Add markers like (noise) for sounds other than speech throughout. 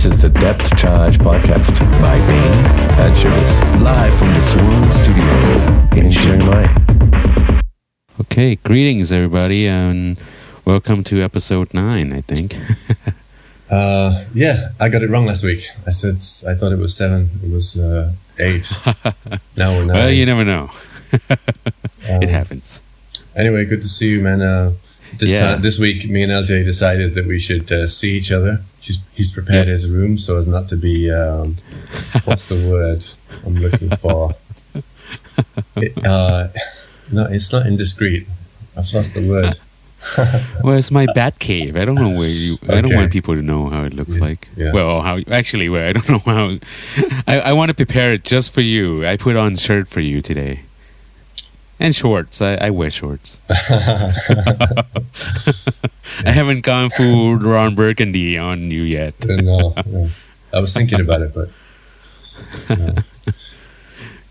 This is the Depth Charge Podcast by me, and Shivers, live from the Swan Studio in Chiang Mai. Okay, greetings everybody, and welcome to episode nine. I think. (laughs) Uh, yeah, I got it wrong last week. I said I thought it was seven. It was uh, eight. (laughs) now we're nine. well, you never know. (laughs) Um, it happens. Anyway, good to see you, man. Uh, this Yeah. time, this week, me and LJ decided that we should uh, see each other. He's he's prepared Yeah. his room so as not to be um, what's the word I'm looking for? (laughs) It, uh, (laughs) no, it's not indiscreet. I've lost the word. (laughs) Well, it's my bat cave. I don't know where you. I don't want people to know how it looks Yeah, like. yeah. Well, how actually? Well, I don't know how. I, I want to prepare it just for you. I put on shirt for you today, and shorts. I, I wear shorts. (laughs) I haven't gone full Ron Burgundy on you yet. no, no. I was thinking about it, but (laughs)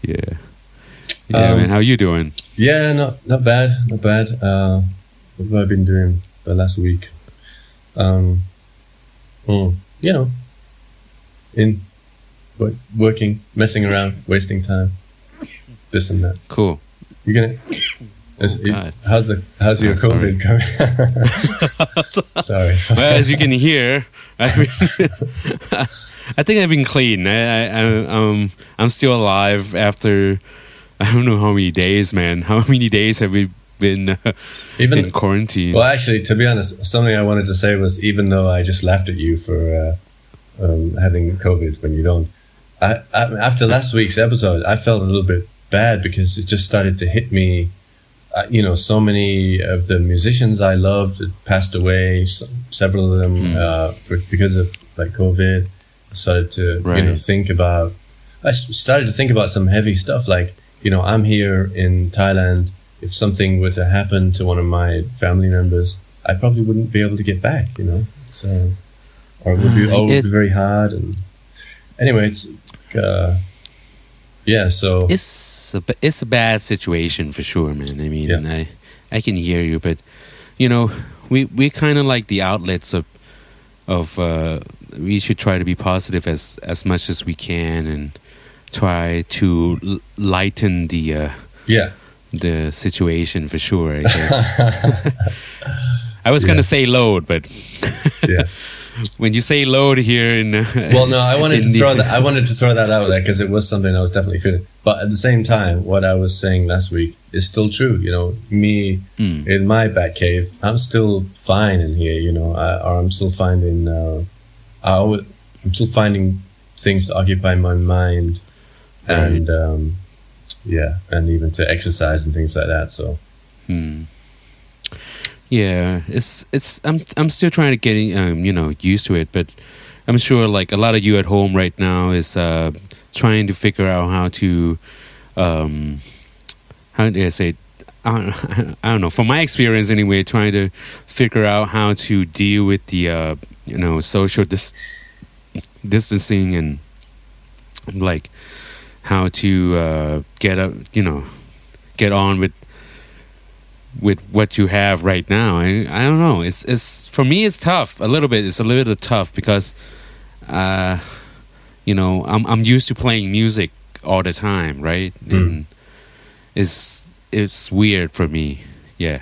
Yeah. Yeah, Um, man. How you doing? Yeah, not not bad, not bad. Uh, what have I been doing the last week? Um, mm, you know, in wo- working, messing around, wasting time, this and that. Cool. You gonna? Is, Oh, how's the how's your Oh, sorry. COVID going? (laughs) sorry. well, as you can hear, I've been, (laughs) I think I've been clean. I, I, I, um, I'm still alive after I don't know how many days, man. (laughs) How many days have we been uh, Even in quarantine? Well, actually, to be honest, something I wanted to say was even though I just laughed at you for uh, um, having COVID when you don't, I, I, after last week's episode, I felt a little bit bad because it just started to hit me. Uh, you know, so many of the musicians I loved passed away. Several of them Hmm. uh, because of like COVID. I started to you know think about. I started to think about some heavy stuff like you know I'm here in Thailand if something were to happen to one of my family members, I probably wouldn't be able to get back, you know. So, or it would be, or it would be very hard. And anyway, it's uh, yeah. So it's a, it's a bad situation for sure, man. I mean, Yeah. I I can hear you, but you know, we we kind of like the outlets of of uh, we should try to be positive as as much as we can and try to l- lighten the uh, yeah, the situation for sure. I guess. (laughs) I was gonna say load, but yeah. (laughs) when you say load here in uh, (laughs) Well, no, I wanted to in the- throw that. I wanted to throw that out there because it was something I was definitely feeling. But at the same time, what I was saying last week is still true. You know, me Mm. in my bat cave, I'm still fine in here. You know, I, or I'm still finding. Uh, I always, I'm still finding things to occupy my mind, and um, yeah, and even to exercise and things like that. So Hmm. Yeah, it's it's I'm I'm still trying to get um you know used to it, but I'm sure like a lot of you at home right now is uh trying to figure out how to um how do I say? I don't, (laughs) I don't know. From my experience, anyway, trying to figure out how to deal with the uh, you know social dis- distancing and like how to uh, get up, you know, get on with with what you have right now. I I don't know. It's it's for me it's tough a little bit. It's a little bit tough because uh you know, I'm I'm used to playing music all the time, right? Mm. And it's it's weird for me. Yeah,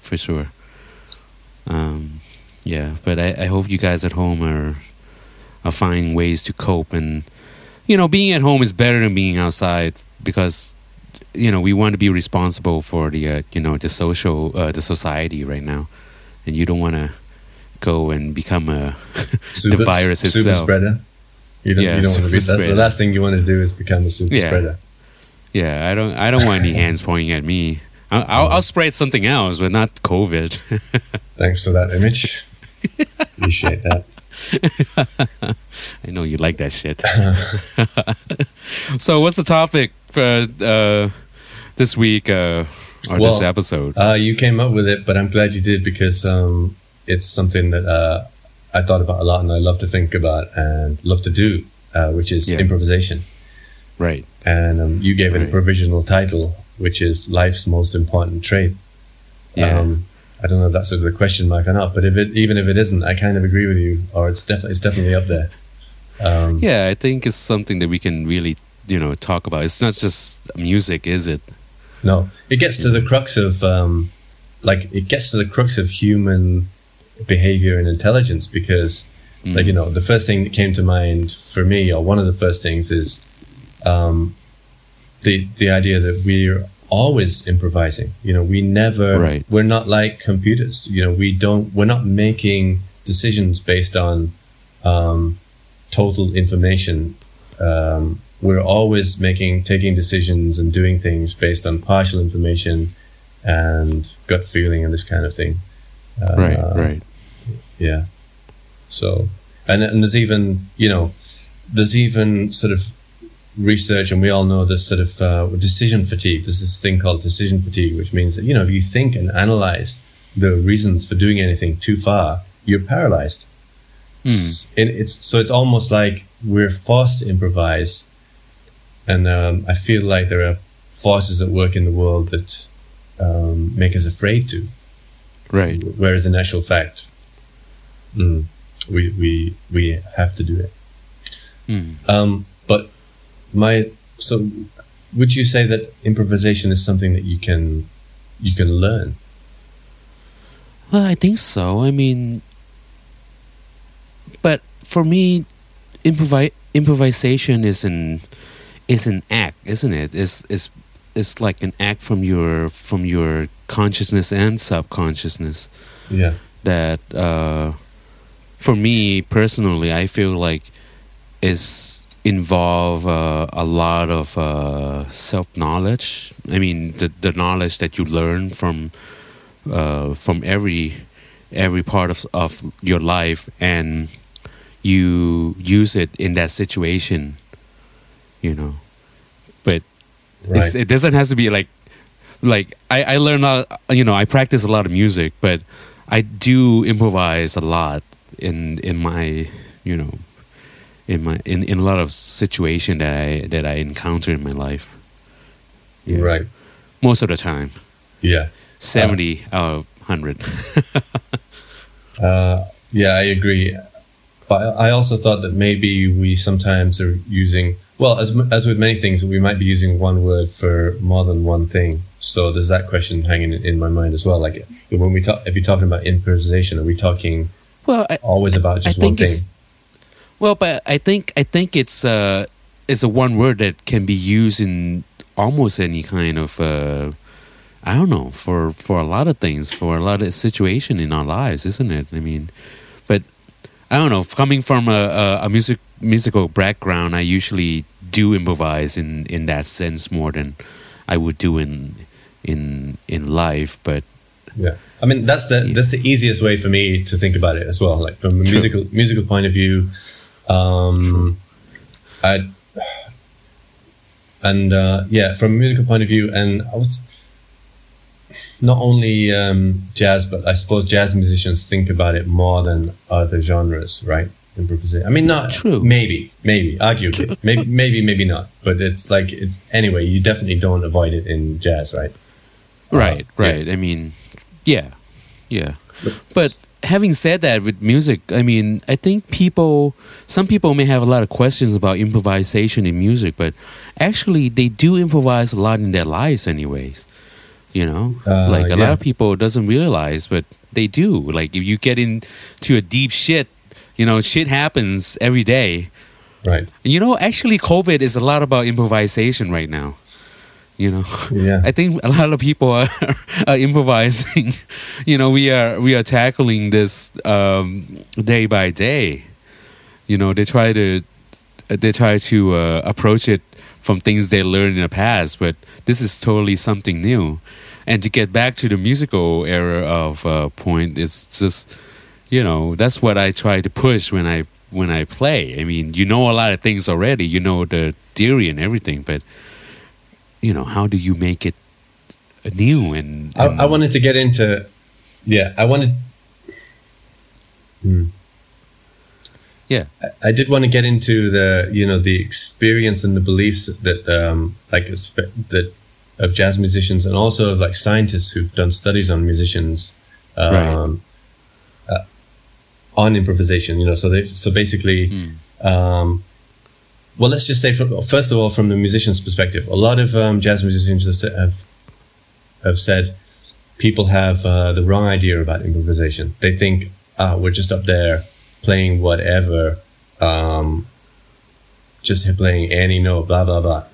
for sure. Um yeah, but I, I hope you guys at home are are finding ways to cope and you know, being at home is better than being outside because you know we want to be responsible for the uh, you know the social uh, the society right now, and you don't want to go and become a (laughs) super, virus super itself. spreader. You don't. Yeah, you don't want to be. super That's the last thing you want to do is become a super Yeah. spreader. yeah. I don't I don't want any (laughs) hands pointing at me. I'll, I'll, I'll spread something else, but not COVID. (laughs) Thanks for that image. Appreciate that. I know you like that shit. so, what's the topic for uh, this week uh, or this episode? Uh, you came up with it, but I'm glad you did because um, it's something that uh, I thought about a lot and I love to think about and love to do, uh, which is Yeah. improvisation. right. And um, you gave it a provisional title, which is life's most important trait. Yeah. Um, I don't know if that's sort of a question mark or not, but if it even if it isn't, I kind of agree with you, or it's definitely it's definitely up there. Um, Yeah, I think it's something that we can really, you know, talk about. It's not just music, is it? No, it gets to the crux of, um, like, it gets to the crux of human behavior and intelligence because, like, you know, the first thing that came to mind for me, or one of the first things, is um, the the idea that we're always improvising. You know, we never, Right. we're not like computers. You know, we don't, we're not making decisions based on um, total information. Um, we're always making, taking decisions and doing things based on partial information and gut feeling and this kind of thing. Uh, right, right. Yeah. So, and and there's even you know, there's even sort of research, and we all know this sort of uh, decision fatigue. There's this thing called decision fatigue, which means that you know if you think and analyze the reasons for doing anything too far, you're paralyzed. S- And it's so it's almost like we're forced to improvise, and um, I feel like there are forces at work in the world that um, make us afraid to. Right. Whereas in actual fact, mm, we we we have to do it. Mm. Um, but my so, would you say that improvisation is something that you can you can learn? Well, I think so. I mean, but for me, improvi- improvisation is an is an act, isn't it? It's it's it's like an act from your from your consciousness and subconsciousness. Yeah. That uh, for me personally, I feel like is involve uh, a lot of uh, self knowledge. I mean, the the knowledge that you learn from uh, from every every part of of your life, and you use it in that situation. You know, but it's, Right. it doesn't have to be like like I, I learn a lot, you know I practice a lot of music, but I do improvise a lot in in my you know in my in, in a lot of situation that I that I encounter in my life. Yeah. Right. Most of the time, Yeah. seventy out of hundred. (laughs) Uh, yeah, I agree. But I also thought that maybe we sometimes are using well, as as with many things, we might be using one word for more than one thing. So there's that question hanging in, my mind as well. Like when we talk, if you're talking about improvisation, are we talking well, I, always about just I one thing? Well, but I think I think it's uh it's a one word that can be used in almost any kind of uh I don't know for for a lot of things for a lot of situation in our lives, isn't it? I mean, but I don't know. Coming from a, a, a music musical background, I usually do improvise in in that sense more than I would do in in in life. But Yeah, I mean that's the that's the easiest way for me to think about it as well. Like from a True. musical musical point of view, um, I and uh, yeah, from a musical point of view, and I was not only um, jazz, but I suppose jazz musicians think about it more than other genres, right? Improvisation. I mean, not True. Maybe, maybe, arguably, maybe, maybe, maybe not. But it's like it's anyway. You definitely don't avoid it in jazz, right? Right, Uh, yeah. right. I mean, yeah, yeah. But having said that, with music, I mean, I think people, some people may have a lot of questions about improvisation in music, but actually, they do improvise a lot in their lives, anyways. You know, Uh, like a yeah. lot of people doesn't realize, but they do. Like if you get into a deep shit, you know, shit happens every day. Right. You know, actually, COVID is a lot about improvisation right now. You know, Yeah. I think a lot of people are, (laughs) are improvising. (laughs) you know, we are we are tackling this um, day by day. You know, they try to they try to uh, approach it from things they learned in the past, but this is totally something new. And to get back to the musical era of uh, point, it's just you know that's what I try to push when I when I play. I mean, you know a lot of things already. You know the theory and everything, but you know how do you make it new and, I, and I wanted to get into, yeah, I wanted. Hmm. yeah I- I did want to get into the, you know, the experience and the beliefs that, um, like, that of jazz musicians and also of like scientists who've done studies on musicians, um, uh, on improvisation. You know, so they, so basically, Um, well, let's just say, from, first of all, from the musician's perspective, a lot of um, jazz musicians have have said people have uh, the wrong idea about improvisation. They think, ah, we're just up there playing whatever, um, just playing any note, blah blah blah.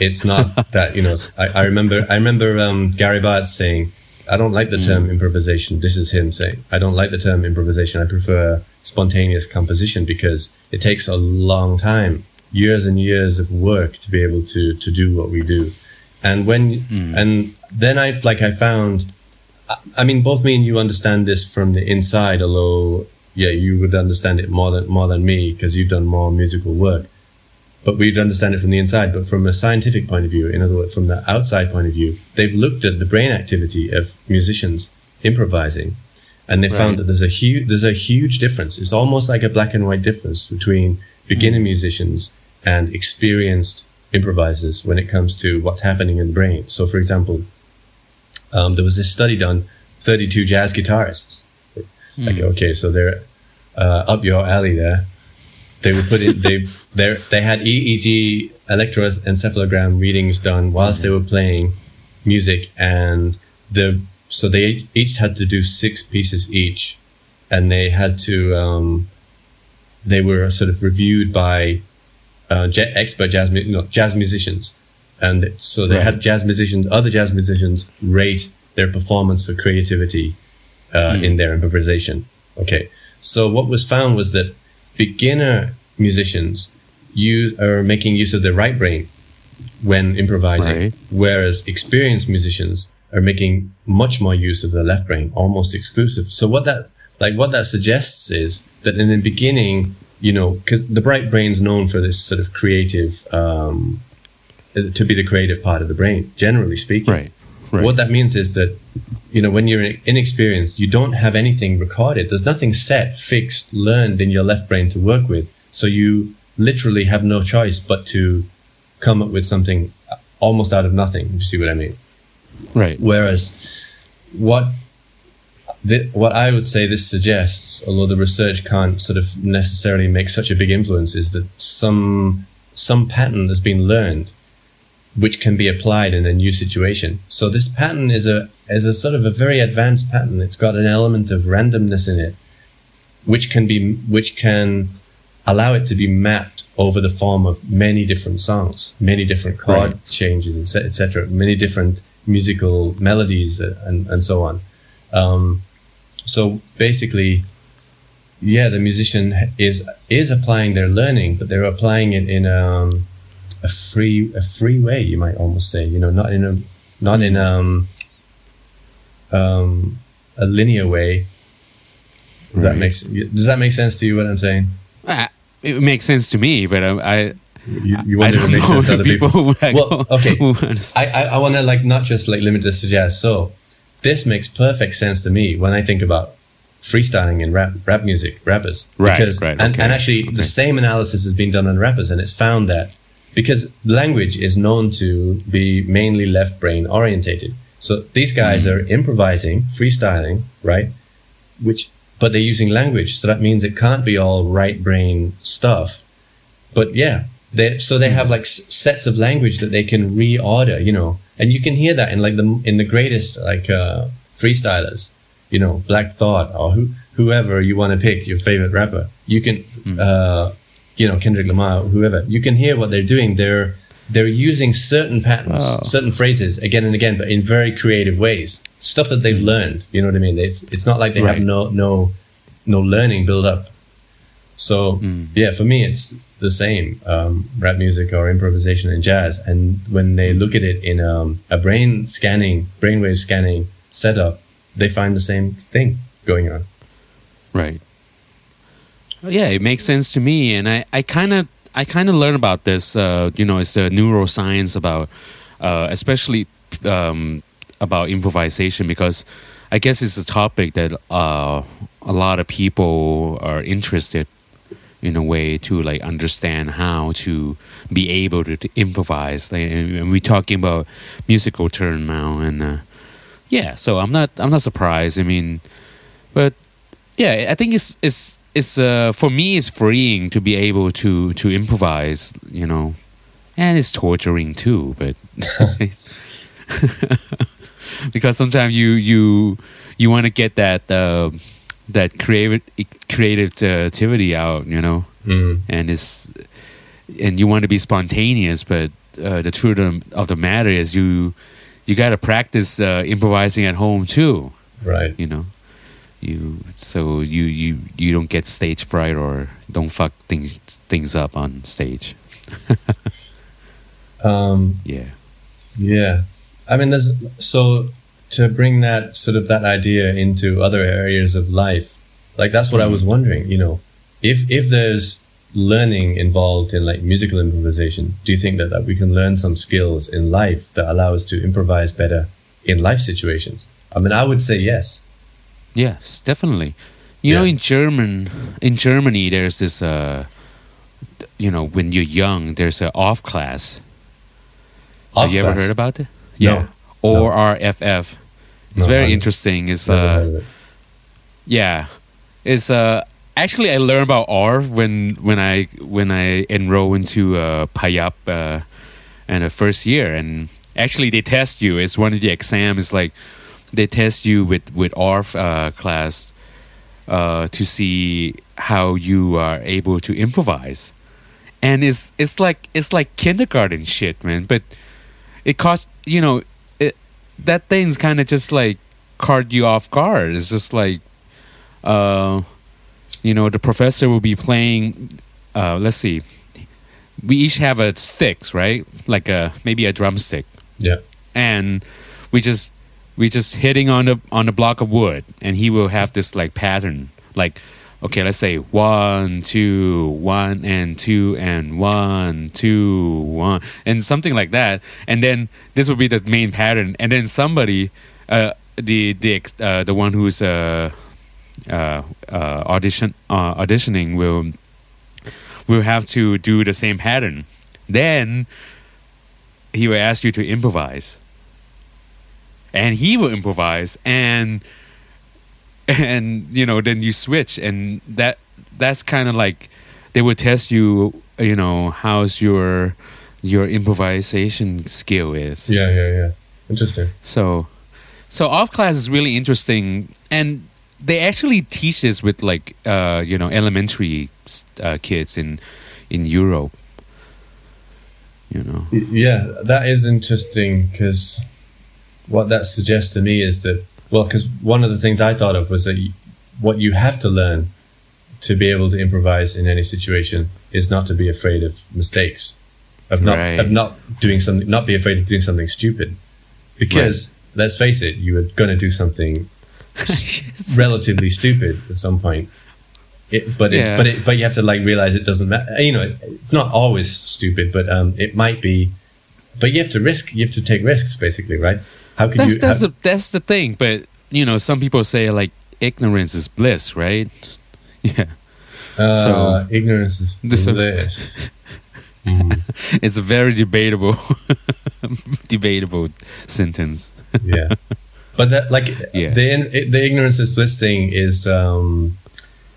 It's not (laughs) that you know. I, I remember. I remember um, Gary Bartz saying, "I don't like the Mm. term improvisation." This is him saying, "I don't like the term improvisation. I prefer spontaneous composition because it takes a long time, years and years of work to be able to to do what we do." And when and then I like I found I mean, both me and you understand this from the inside, although, yeah, you would understand it more than more than me because you've done more musical work. But we'd understand it from the inside. But from a scientific point of view, in other words, from the outside point of view, they've looked at the brain activity of musicians improvising, and they Right. found that there's a huge there's a huge difference. It's almost like a black and white difference between beginner musicians and experienced improvisers when it comes to what's happening in the brain. So, for example, um, there was this study done 32 jazz guitarists like okay so they're uh, up your alley there they would put in they they they had eeg electroencephalogram readings done whilst they were playing music and the so they each had to do six pieces each and they had to um, they were sort of reviewed by uh, ja- expert jazz mu- no, jazz musicians. And so they Right. had jazz musicians other jazz musicians rate their performance for creativity uh, in their improvisation. Okay. So what was found was that beginner musicians use are making use of their right brain when improvising Right. whereas experienced musicians are making much more use of the left brain almost exclusive so what that like what that suggests is that in the beginning you know 'cause the right brain's known for this sort of creative um, to be the creative part of the brain generally speaking Right. Right. what that means is that, you know, when you're inexperienced, you don't have anything recorded. There's nothing set, fixed, learned in your left brain to work with. So you literally have no choice but to come up with something almost out of nothing. If you see what I mean? right. Whereas what the, what I would say this suggests, although the research can't sort of necessarily make such a big influence, is that some some pattern has been learned, which can be applied in a new situation. So this pattern is a is a sort of a very advanced pattern. It's got an element of randomness in it, which can be which can allow it to be mapped over the form of many different songs, many different chord Right. changes, etc., etc., many different musical melodies, uh, and and so on. Um, so basically, yeah, the musician is is applying their learning, but they're applying it in um, a free a free way. You might almost say, you know, not in a not in um, um, a linear way. Does that Right. makes does that make sense to you? What I'm saying? It makes sense to me, but I, I, You, you want it to don't make know sense (laughs) to other people, people. Well, okay. I, I, I want to like not just like limit this to jazz. So this makes perfect sense to me when I think about freestyling in rap rap music, rappers. Right, because, right, and, okay, and actually okay. the same analysis has been done on rappers and it's found that because language is known to be mainly left brain orientated. So these guys Mm-hmm. are improvising, freestyling, right? Which but they're using language. So that means it can't be all right brain stuff. But yeah, they so they have like sets of language that they can reorder, you know, and you can hear that in like the in the greatest like uh, freestylers, you know, Black Thought or who whoever you want to pick your favorite rapper. You can, uh, you know, Kendrick Lamar, whoever. You can hear what they're doing. They're they're using certain patterns, Wow. certain phrases again and again, but in very creative ways. Stuff that they've learned. You know what I mean? It's it's not like they have no no no learning build up. So yeah, for me, it's the same um, rap music or improvisation and jazz. And when they look at it in um, a brain scanning, brainwave scanning setup, they find the same thing going on. Right. Yeah, it makes sense to me, and I, I kind of, I kind of learned about this. Uh, you know, it's the neuroscience about, uh, especially um, about improvisation, because I guess it's a topic that uh, a lot of people are interested in a way to like understand how to be able to, to improvise. And we're talking about musical turn now, and uh, yeah, so I'm not, I'm not surprised. I mean, but yeah, I think it's it's it's uh for me it's freeing to be able to to improvise you know and it's torturing too but (laughs) because sometimes you you you want to get that uh, that creative creativity out you know Mm. and it's and you want to be spontaneous but uh, the truth of, of the matter is you you got to practice uh, improvising at home too Right. you know you so you you you don't get stage fright or don't fuck things things up on stage (laughs) Um, yeah yeah. I mean, there's so to bring that sort of that idea into other areas of life. Like that's what I was wondering. You know, if if there's learning involved in like musical improvisation, do you think that, that we can learn some skills in life that allow us to improvise better in life situations? I mean, I would say yes. Yes definitely. You know in german in germany there's this uh you know when you're young there's a Orff class. Orff have you ever heard about it? No. yeah. Or rff it's No, very interesting. It's uh it. Yeah, it's uh actually I learned about R when when I when I enroll into uh, Payap uh, in the first year, and actually they test you. It's one of the exams. It's Like they test you with with R uh, class uh, to see how you are able to improvise, and it's it's like it's like kindergarten shit, man. But it cost you know it, that thing's kind of just like caught you off guard. It's just like uh, you know, the professor will be playing. Uh, let's see, we each have a sticks, right? Like a maybe a drumstick, Yeah. and we just we just hitting on the on the block of wood, and he will have this like pattern, like okay, let's say one, two, one, and two, and one, two, one, and something like that, and then this will be the main pattern, and then somebody, uh, the the uh, the one who's uh uh, uh, audition uh, auditioning will will have to do the same pattern. Then he will ask you to improvise, and he will improvise, and and you know then you switch, and that that's kind of like they will test you. You know how's your your improvisation skill is. Yeah. Yeah. Yeah. Interesting. So, so Orff class is really interesting, and they actually teach this with like uh, you know elementary uh, kids in in Europe. You know, Yeah, that is interesting because what that suggests to me is that, well, because one of the things I thought of was that what you have to learn to be able to improvise in any situation is not to be afraid of mistakes, of not Right. of not doing something, not be afraid of doing something stupid, because let's face it, you are going to do something (laughs) relatively stupid at some point. It, but it, Yeah. but it, but you have to like realize it doesn't matter. You know, it, it's not always stupid, but um, it might be. But you have to risk. You have to take risks, basically, right? How can that's you? that's how- the that's the thing. But you know, some people say like ignorance is bliss, right? (laughs) Yeah, uh, so- ignorance is bliss. (laughs) it's a very debatable (laughs) debatable sentence. yeah, but that like Yeah. the the ignorance is bliss thing is um,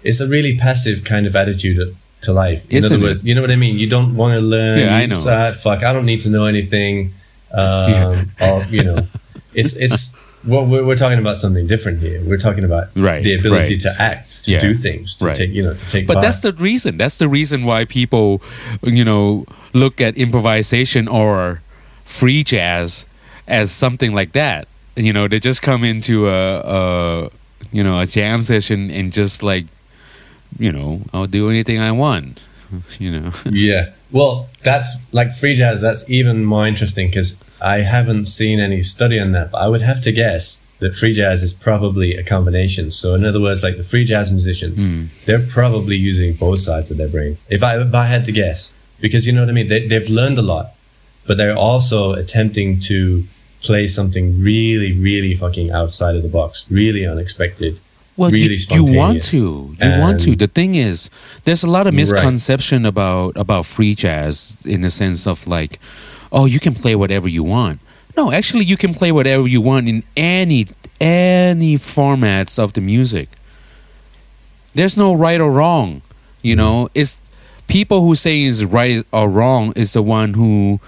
it's a really passive kind of attitude to life. In Isn't other it? words, you know what I mean. You don't want to learn. Yeah, I know. Ah, fuck, I don't need to know anything. Um, Yeah. Or you know, it's it's. Well, we're, we're talking about something different here. We're talking about Right, the ability right. to act, to Yeah, do things, to right. take you know, to take But part. that's the reason. That's the reason why people, you know, look at improvisation or free jazz as something like that. You know, they just come into a, a you know, a jam session and just like, you know, I'll do anything I want. (laughs) You know, Yeah. Well, that's like free jazz. That's even more interesting because I haven't seen any study on that. But I would have to guess that free jazz is probably a combination. So, in other words, like the free jazz musicians, hmm. they're probably using both sides of their brains. If I if I had to guess, because you know what I mean, they, they've learned a lot, but they're also attempting to play something really, really fucking outside of the box, really unexpected. well, really you, you want to, you want to. The thing is, there's a lot of Right. misconception about about free jazz in the sense of like, oh, you can play whatever you want. No, actually, you can play whatever you want in any any formats of the music. there's no right or wrong. You know, it's people who say is right or wrong is the one who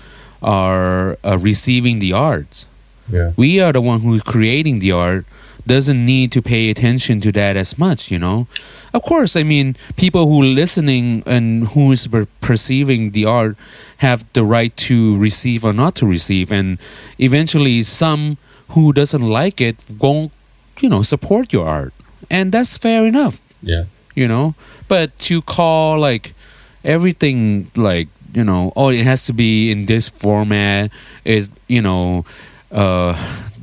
are uh, receiving the arts. Yeah. We are the one who's creating the art. Doesn't need to pay attention to that as much, you know. Of course, I mean, people who listening and who is per- perceiving the art have the right to receive or not to receive, and eventually, some who doesn't like it won't, you know, support your art, and that's fair enough Yeah. you know but to call like everything like you know oh it has to be in this format it you know uh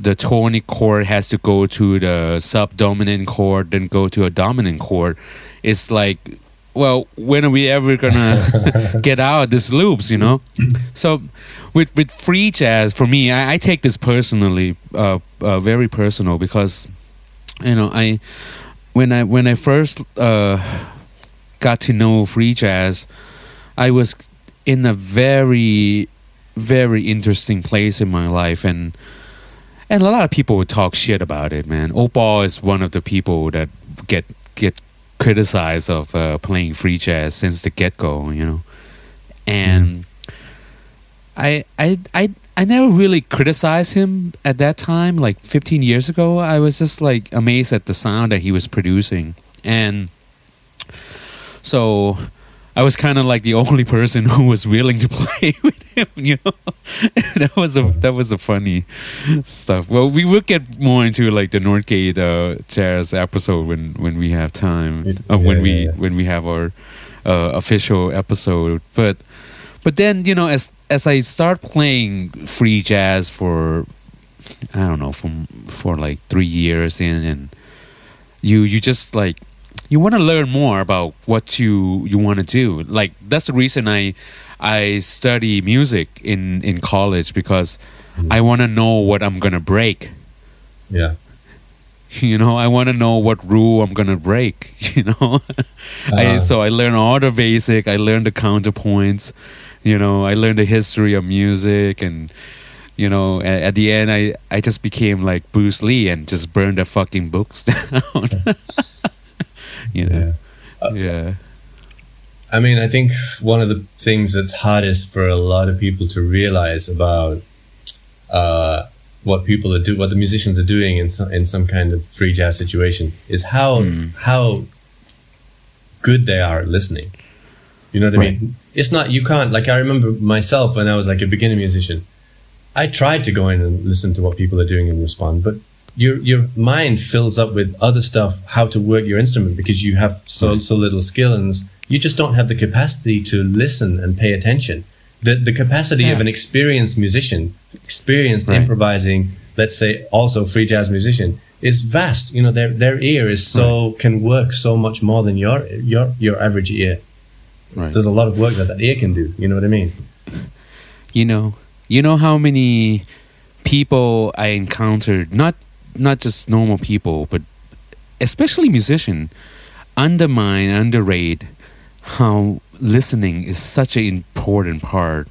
the tonic chord has to go to the subdominant chord then go to a dominant chord it's like well when are we ever gonna (laughs) get out of these loops you know? So with with free jazz for me i, I take this personally uh, uh very personal because you know i when I when I first uh, got to know free jazz, I was in a very very interesting place in my life, and and a lot of people would talk shit about it. Man, Opal is one of the people that get get criticized of uh, playing free jazz since the get go. You know, and I I I I never really criticized him at that time. Like 15 years ago, I was just like amazed at the sound that he was producing, and so I was kind of like the only person who was willing to (laughs) play with him. You know, (laughs) that was a that was a funny stuff. Well, we will get more into like the Northgate uh, jazz episode when when we have time, It- uh, when we yeah, yeah. when we have our uh, official episode, but. But then you know, as as I start playing free jazz for, I don't know, from for like three years in, and you you just like you want to learn more about what you you want to do. Like that's the reason I I study music in in college because I want to know what I'm gonna break. Yeah. (laughs) You know, I want to know what rule I'm gonna break. (laughs) You know, (laughs) I, Ah. so I learn all the basic. I learn the counterpoints. You know, I learned the history of music, and you know, at, at the end, I I just became like Bruce Lee and just burned the fucking books down. You know, Yeah. yeah, I mean, I think one of the things that's hardest for a lot of people to realize about uh, what people are do, what the musicians are doing in some in some kind of free jazz situation, is how Hmm. how good they are at listening. You know what I mean? It's not you can't like I remember myself when I was like a beginner musician. I tried to go in and listen to what people are doing and respond, but your your mind fills up with other stuff, how to work your instrument because you have so so little skill and you just don't have the capacity to listen and pay attention. The the capacity of an experienced musician, experienced Right. improvising, let's say also free jazz musician, is vast. You know, their their ear is so can work so much more than your your your average ear. right. There's a lot of work that that ear can do. You know what I mean? you know you know how many people i encountered not not just normal people but especially musician undermine underrate how listening is such an important part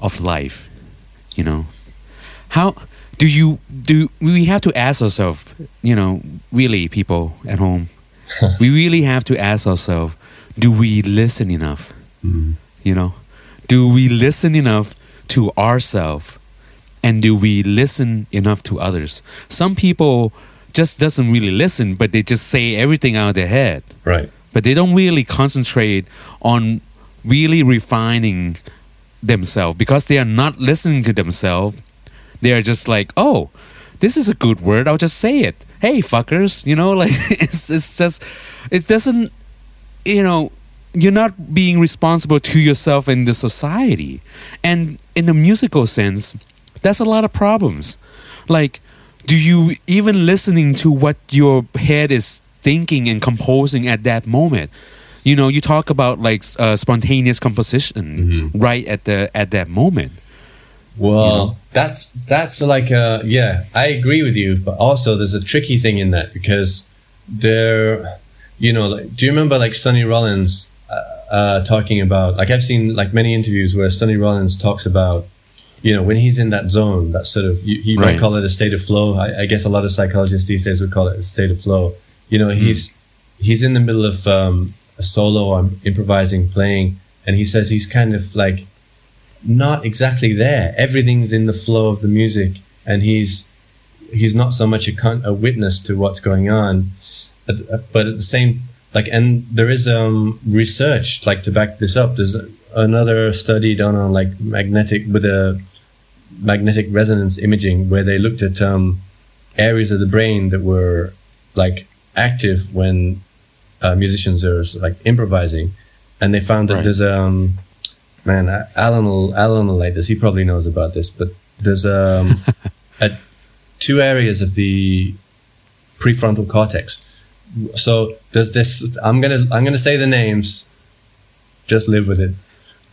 of life you know? How do you do we have to ask ourselves you know really people at home (laughs) we really have to ask ourselves do we listen enough? Mm-hmm. You know? Do we listen enough to ourselves and do we listen enough to others? Some people just doesn't really listen but they just say everything out of their head. Right. but they don't really concentrate on really refining themselves. Because they are not listening to themselves they are just like oh this is a good word. I'll just say it. Hey fuckers you know (laughs) like it's, it's just it doesn't you know you're not being responsible to yourself and the society. And in a musical sense that's a lot of problems. Like do you even listening to what your head is thinking and composing at that moment? You know you talk about like uh, spontaneous composition right at the at that moment. Well, You know? that's that's like a yeah, I agree with you, but also there's a tricky thing in that because there, you know, like, do you remember like Sonny Rollins uh, uh, talking about like I've seen like many interviews where Sonny Rollins talks about you know when he's in that zone, that sort of you, you might call it a state of flow. I, I guess a lot of psychologists these days would call it a state of flow. You know, he's he's in the middle of um, a solo or improvising playing, and he says he's kind of like not exactly there. Everything's in the flow of the music, and he's he's not so much a, con- a witness to what's going on, but, but at the same like, and there is um research like to back this up. There's another study done on like magnetic with a magnetic resonance imaging where they looked at um areas of the brain that were like active when uh, musicians are like improvising, and they found that Right. there's um man Alan will Alan will like this. He probably knows about this, but there's um (laughs) a, two areas of the prefrontal cortex. So there's this. I'm gonna I'm gonna say the names. Just live with it.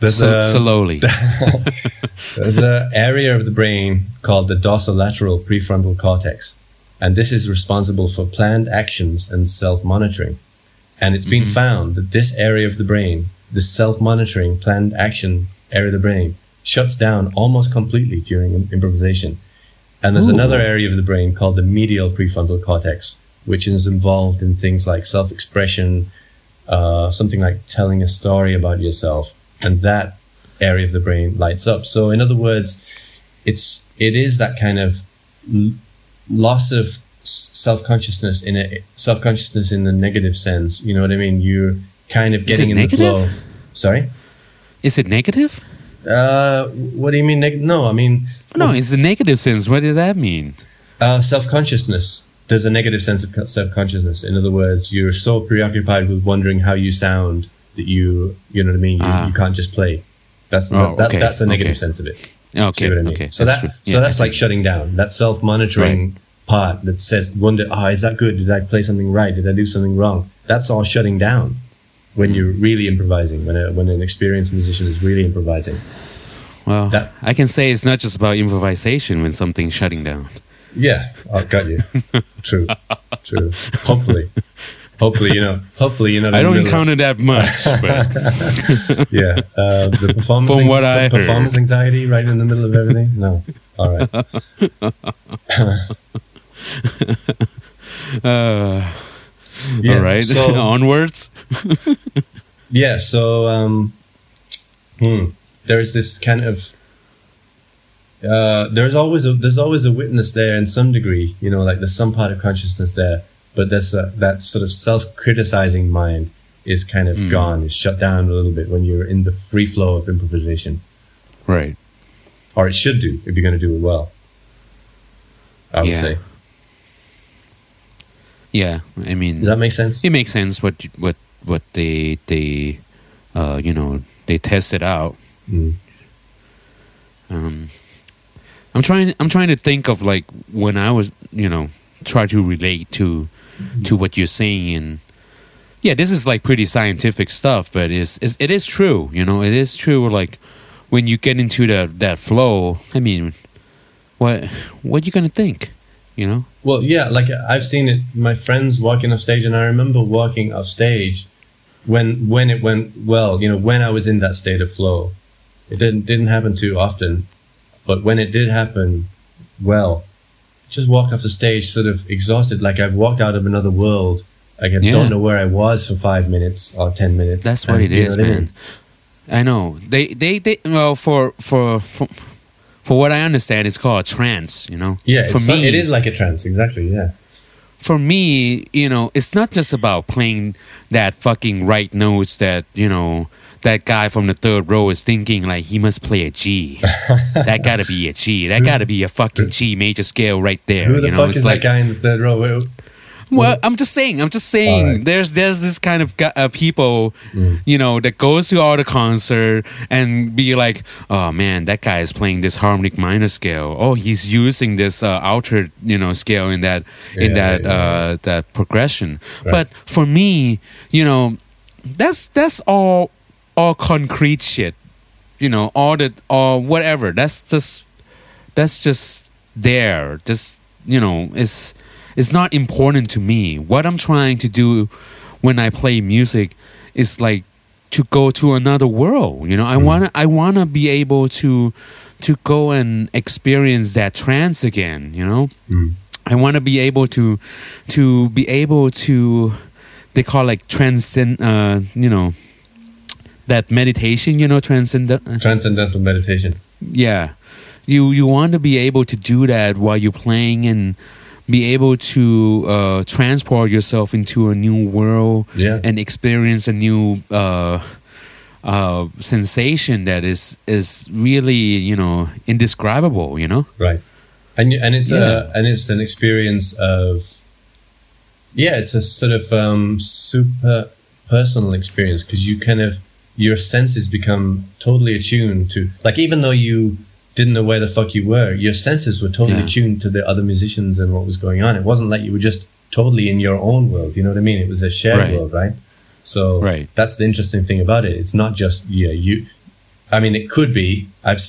(laughs) (laughs) There's a, slowly. there's an area of the brain called the dorsolateral prefrontal cortex, and this is responsible for planned actions and self-monitoring. And it's been found that this area of the brain, the self-monitoring planned action area of the brain, shuts down almost completely during improvisation. And there's Ooh. another area of the brain called the medial prefrontal cortex, which is involved in things like self-expression, uh, something like telling a story about yourself, and that area of the brain lights up. So, in other words, it's it is that kind of l- loss of self consciousness in a self consciousness in the negative sense. You know what I mean? You're kind of getting in negative? the flow. Sorry. Is it negative? Uh, what do you mean? Neg- no, I mean No, it's a negative sense. What does that mean? uh, self consciousness. There's a negative sense of self consciousness. In other words, you're so preoccupied with wondering how you sound that you, you know what I mean. You, Ah. you can't just play. That's Oh, that, okay, that's the negative okay. sense of it. Okay, I mean? okay. So that's that true. so that's like shutting down. That self monitoring part that says wonder, ah, is that good? Did I play something right? Did I do something wrong? That's all shutting down when you're really improvising. When a, when an experienced musician is really improvising. Well, that- I can say it's not just about improvisation when something's shutting down. Yeah, I got you. (laughs) true, true. Hopefully, hopefully you know. Hopefully you know. I don't encounter that much, but (laughs) Yeah, uh, the performance. From what I heard. performance anxiety right in the middle of everything. No, all right. (laughs) uh, Yeah, all right. So, (laughs) Onwards. yeah, so um, hmm, there's this kind of uh, there's always a there's always a witness there in some degree, you know, like there's some part of consciousness there, but that's a, that sort of self-criticizing mind is kind of Hmm. gone, is shut down a little bit when you're in the free flow of improvisation, Right. or it should do if you're going to do it well. I would Yeah. say. Yeah. I mean, Does that make sense? it makes sense what what what they they uh, you know they tested out. Mm. Um, I'm trying. I'm trying to think of like when I was, you know, try to relate to to what you're saying. And yeah, this is like pretty scientific stuff, but it's, it's it is true. You know, it is true. Like when you get into that that flow. I mean, what what you gonna think? You know? Well, yeah, like I've seen it. My friends walking off stage, and I remember walking off stage when when it went well. You know, when I was in that state of flow, it didn't didn't happen too often, but when it did happen, well, just walk off the stage sort of exhausted, like I've walked out of another world. Like I Yeah. don't know where I was for five minutes or ten minutes. That's what and it know is, what I mean? man. I know. They they they well for for for, for what I understand, it's called trance. You know. Yeah, For me, it is like a trance. Exactly. Yeah. For me, you know, it's not just about playing that fucking right notes that, you know, that guy from the third row is thinking like he must play a G. (laughs) that gotta be a G. That gotta be a fucking G major scale right there. Who the you know, fuck it's is like that guy in the third row? Well, well, I'm just saying. I'm just saying. Alright. There's there's this kind of uh, people, Mm. you know, that goes to all the concert and be like, oh man, that guy is playing this harmonic minor scale. Oh, he's using this uh, altered, you know, scale in that in that yeah, yeah. uh, that progression. Right. But for me, you know, that's that's all all concrete shit. You know, all the all whatever. That's just that's just there. Just you know, it's it's not important to me. What I'm trying to do when I play music is like to go to another world. You know, I wanna I wanna be able to to go and experience that trance again. You know, Mm. I want to be able to to be able to they call like transcend. Uh, you know, that meditation. You know, transcendent. Transcendental meditation. Yeah, you you want to be able to do that while you're playing and be able to uh, transport yourself into a new world Yeah. and experience a new uh, uh, sensation that is is really you know indescribable. You know. Right. And and it's Yeah. a and it's an experience of yeah, it's a sort of um, super personal experience because you kind of your senses become totally attuned to like even though you didn't know where the fuck you were, your senses were totally Yeah. attuned to the other musicians and what was going on. It wasn't like you were just totally in your own world. You know what I mean? It was a shared Right. world, right? So Right. that's the interesting thing about it. It's not just yeah you. I mean, it could be. I've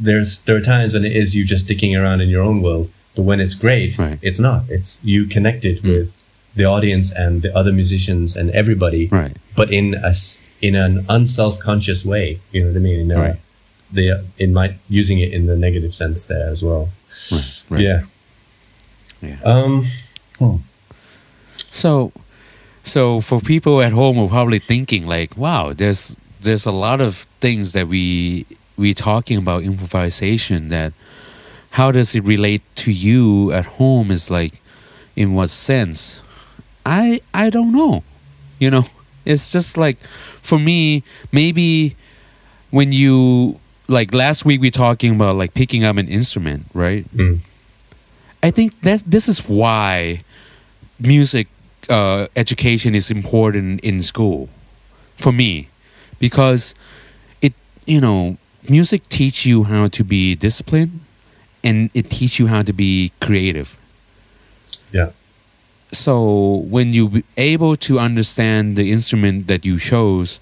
there's there are times when it is you just sticking around in your own world, but when it's great, Right. it's not. It's you connected Mm. with the audience and the other musicians and everybody, Right. but in a in an unself conscious way. You know what I mean? In a, Right. They it might using it in the negative sense there as well. Right. Right. Yeah. Yeah. Um. So, so for people at home who are probably thinking like, "Wow, there's there's a lot of things that we we talking about improvisation that how does it relate to you at home is like in what sense i i don't know you know it's just like for me maybe when you like last week we talking about like picking up an instrument right? Mm, I think that this is why music uh, education is important in school for me. Because it you know music teach you how to be disciplined and it teach you how to be creative. Yeah. so when you be able to understand the instrument that you chose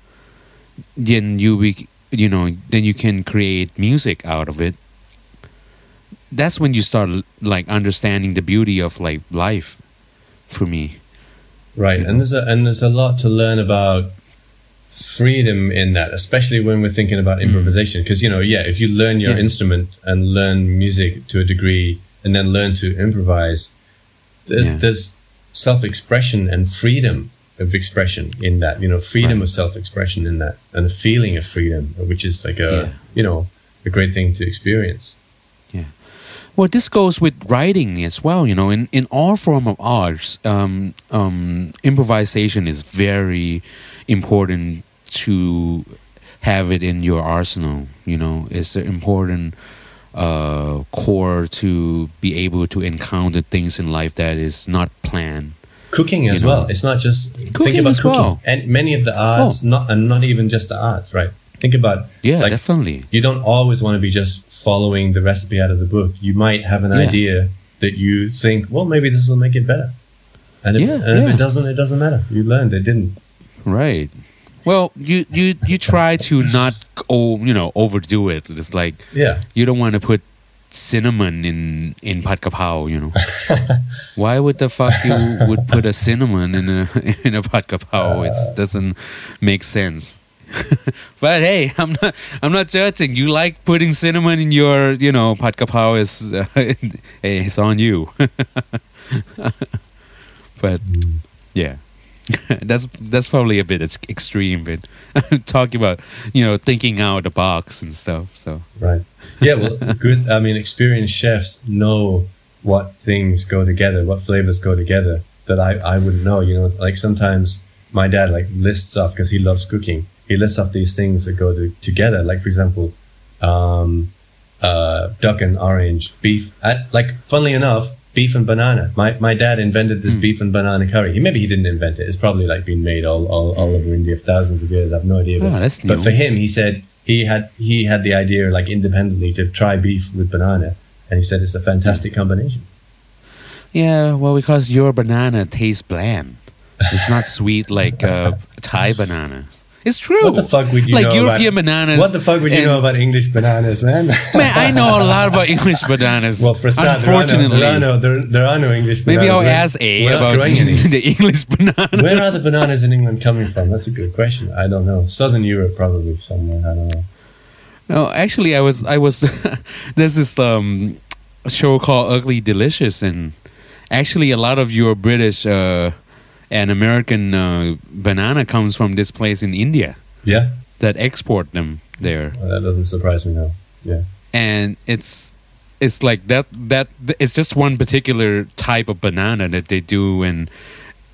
then you be, you know then you can create music out of it that's when you start like understanding the beauty of like life for me Right, and there's a and there's a lot to learn about freedom in that, especially when we're thinking about mm. improvisation. Because you know, yeah, if you learn your Yeah. instrument and learn music to a degree, and then learn to improvise, there's, Yeah. there's self-expression and freedom of expression in that. You know, freedom Right. of self-expression in that, and a feeling of freedom, which is like a Yeah. you know a great thing to experience. Yeah. Well, this goes with writing as well. You know, in, in all form of arts, um, um, improvisation is very important to have it in your arsenal. You know, it's an important uh, core to be able to encounter things in life that is not planned. Cooking as You know. well. It's not just think Cooking about as cooking well. Oh. and many of the arts, oh. not and not even just the arts, right? Think about Yeah, like definitely. you don't always want to be just following the recipe out of the book. You might have an Yeah. idea that you think, well, maybe this will make it better, and if, Yeah, and if it doesn't, it doesn't matter. You learned it didn't. Right. Well, you you you try to not oh you know overdo it. It's like Yeah, you don't want to put cinnamon in in pad kapao, you know. (laughs) Why would the fuck you would put a cinnamon in a (laughs) in a pad kapao? It doesn't make sense. (laughs) but hey, I'm not I'm not judging. You like putting cinnamon in your, you know, pad kapao is uh, hey, it's on you. but yeah. that's that's probably a bit ex- extreme, but talking about you know thinking out the box and stuff. So right. (laughs) Yeah, well, good. I mean, experienced chefs know what things go together, what flavors go together that I I wouldn't know. You know, like sometimes my dad like lists off because he loves cooking. He lists off these things that go to, together. Like for example, um, uh, duck and orange, beef. I, like, funnily enough, beef and banana. My my dad invented this beef and banana curry. Maybe he didn't invent it. It's probably like been made all, all, all over India for thousands of years. I have no idea. Oh, but, that's but for him, he said he had he had the idea like independently to try beef with banana, and he said it's a fantastic combination. yeah, well, because your banana tastes bland. It's not sweet like uh, Thai bananas. It's true. What the fuck would you like know European about, bananas? What the fuck would you and- know about English bananas, man? Man, I know a (laughs) lot about English bananas. well, for a start, there are, no, unfortunately, there, are no, there, there are no English bananas. maybe I'll ask A we're about growing (laughs) the English bananas. Where are the bananas in England coming from? That's a good question. I don't know. Southern Europe, probably somewhere. I don't know. No, actually, I was I was (laughs) there's this um show called Ugly Delicious, and actually, a lot of your British uh, and American uh, banana comes from this place in India Yeah, that export them there, well, that doesn't surprise me now. Yeah, and it's it's like that that it's just one particular type of banana that they do, and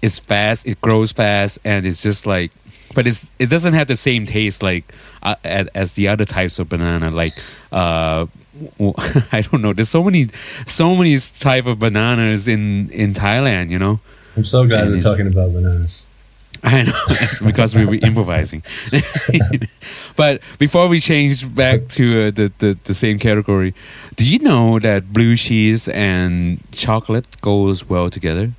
it's fast, it grows fast, and it's just like. But it's it doesn't have the same taste like uh, as, the other types of banana. Like uh, (laughs) I don't know. There's so many so many type of bananas in in Thailand. You know. I'm so glad And we're talking about bananas. (laughs) I know (laughs) it's because we were improvising. (laughs) but before we change back to uh, the, the the same category, do you know that blue cheese and chocolate goes well together?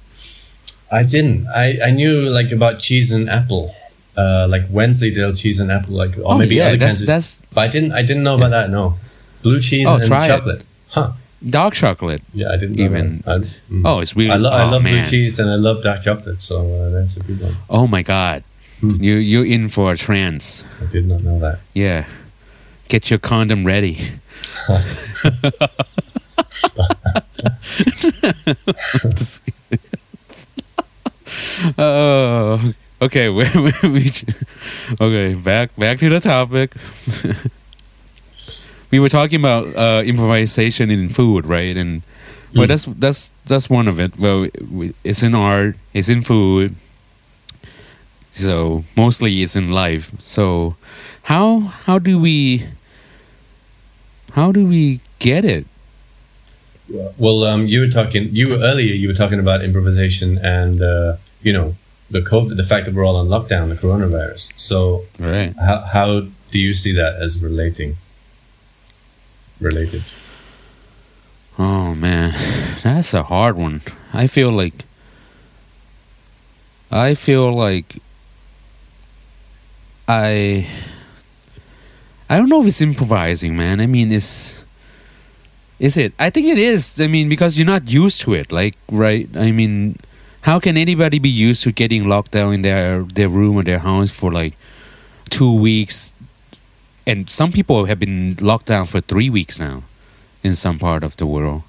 I didn't. I, I knew like about cheese and apple, uh, like Wensleydale cheese and apple, like or Oh, maybe yeah, other that's- kinds. Of, that's- but I didn't. I didn't know about that. No, blue cheese Oh, and try it. chocolate. Huh? Dark chocolate. Yeah, I didn't know Even- that. I, mm. Oh, it's really. I, lo- I oh, love blue cheese and I love dark chocolate, so uh, that's a good one. Oh my god, Hmm. you you're in for a trance. I did not know that. Yeah, get your condom ready. (laughs) Oh, okay. (laughs) We, we, we, okay, back back to the topic. (laughs) we were talking about uh, improvisation in food, right? And well, Mm. that's that's that's one of it. Well, we- it's in art, it's in food. So mostly it's in life. So how how do we how do we get it? Well, um, you were talking. You were earlier. You were talking about improvisation and uh, you know the COVID, the fact that we're all on lockdown, the coronavirus. So Right. how how do you see that as relating? Related. Oh man, that's a hard one. I feel like I feel like I I don't know if it's improvising, man. I mean, it's is it? I think it is. I mean, because you're not used to it. Like, right? I mean, how can anybody be used to getting locked down in their their room or their house for like two weeks? And some people have been locked down for three weeks now in some part of the world.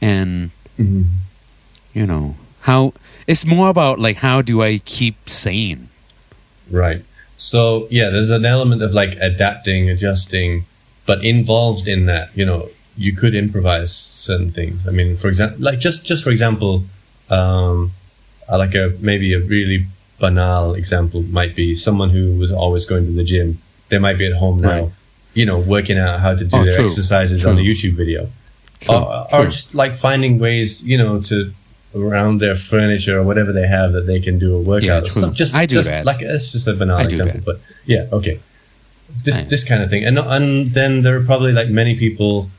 And you know how it's more about like how do I keep sane? Right. So yeah, there's an element of like adapting, adjusting, but involved in that, you know, you could improvise certain things. I mean, for example, like just just for example, um, uh, like a maybe a really banal example might be someone who was always going to the gym. They might be at home now, Right. you know, working out how to do Oh, their true. exercises on a YouTube video, True, or, or just like finding ways, you know, to around their furniture or whatever they have that they can do a workout. Yeah, true. some- just I do just that. like it's just a banal example, that. but yeah, okay. This I- this kind of thing, and and then there are probably like many people,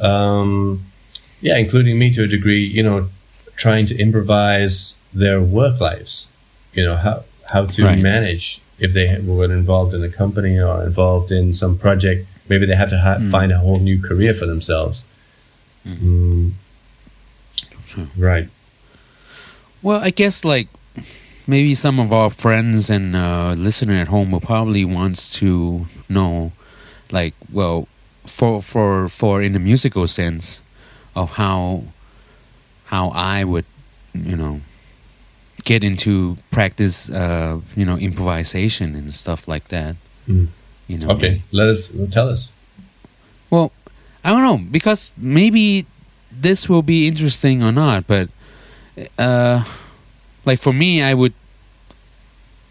um, yeah, including me to a degree, you know, trying to improvise their work lives. You know how how to Right. manage if they were involved in a company or involved in some project. Maybe they have to ha- Mm. find a whole new career for themselves. Mm, True. right. Well, I guess like maybe some of our friends and uh, listener at home will probably wants to know, like, well, for for for in the musical sense of how how I would, you know, get into practice, uh, you know, improvisation and stuff like that. Mm. You know. Okay, let us tell us. Well, I don't know because maybe this will be interesting or not, but uh, like for me, I would,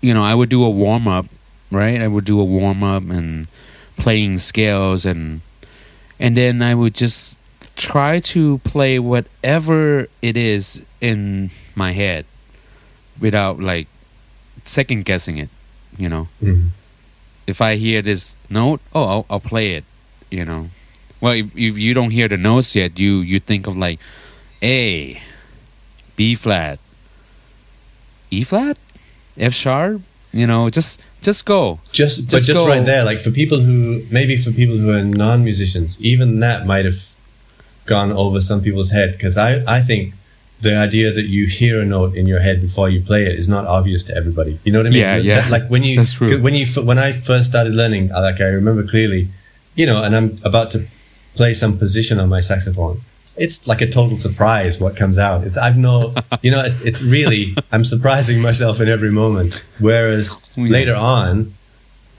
you know, I would do a warm up, right? I would do a warm up and playing scales and and then I would just try to play whatever it is in my head without like second guessing it, you know Mm. if I hear this note, oh, I'll, I'll play it. You know, well, if, if you don't hear the notes yet, you you think of like A, B flat, E flat, F sharp. You know, just just go. Just, but Just just go- right there, like for people who maybe for people who are non-musicians, even that might have gone over some people's head because I I think the idea that you hear a note in your head before you play it is not obvious to everybody. You know what I mean? Yeah, yeah. That- like when you That's true. when you when I first started learning, I- like I remember clearly, you know, and I'm about to play some position on my saxophone, it's like a total surprise what comes out. It's I've no, (laughs) you know, it, it's really I'm surprising myself in every moment. Whereas Yeah. later on,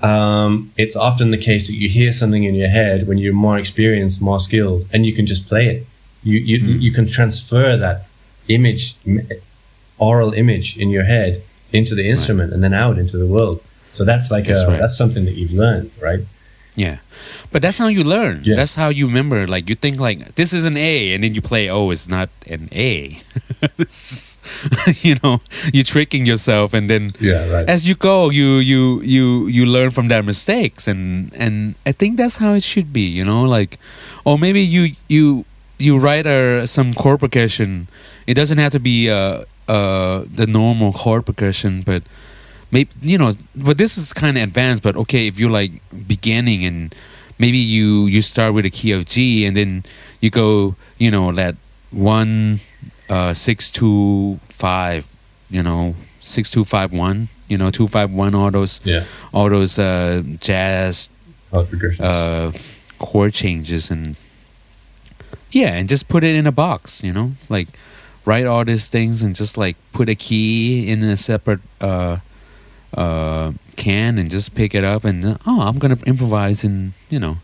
um, it's often the case that you hear something in your head when you're more experienced, more skilled, and you can just play it. You you Mm. you can transfer that image, aural image in your head into the instrument and then out into the world. So that's like That's a, right. that's something that you've learned, right? Yeah, but that's how you learn. Yeah. That's how you remember. Like you think like this is an A, and then you play. Oh, it's not an A. (laughs) just, (laughs) you know, you're tricking yourself, and then Yeah, right. as you go, you you you you learn from their mistakes, and and I think that's how it should be. You know, like, or maybe you you you write a some chord progression. It doesn't have to be uh uh the normal chord progression, but maybe you know but this is kind of advanced but okay if you're like beginning and maybe you you start with a key of g and then you go you know that one uh six two five you know six two five one you know two five one all those Yeah, all those uh jazz uh chord changes and yeah and just put it in a box you know like write all these things and just like put a key in a separate uh uh can and just pick it up and oh i'm gonna improvise in you know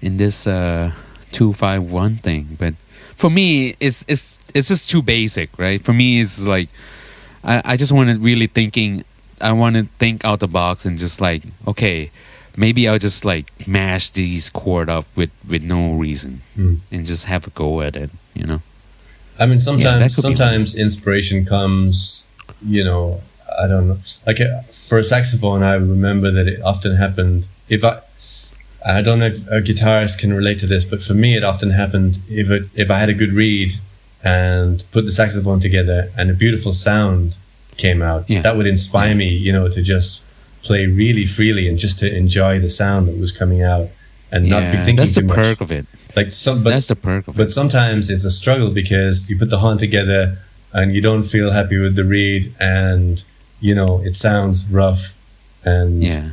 in this uh 251 thing but for me it's it's it's just too basic right for me it's like i i just wanted really thinking i want to think out the box and just like okay maybe I'll just like mash these chord up with with no reason Hmm. and just have a go at it, you know. I mean, sometimes be sometimes inspiration comes, you know, I don't know. Like uh, for a saxophone, I remember that it often happened. If I, I don't know if a guitarist can relate to this, but for me, it often happened if it, if I had a good reed and put the saxophone together and a beautiful sound came out, Yeah. that would inspire me, you know, to just play really freely and just to enjoy the sound that was coming out and not be thinking that's the too much. perk of it. Like some, but that's the perk of but sometimes it's a struggle because you put the horn together and you don't feel happy with the reed, and you know it sounds rough and Yeah,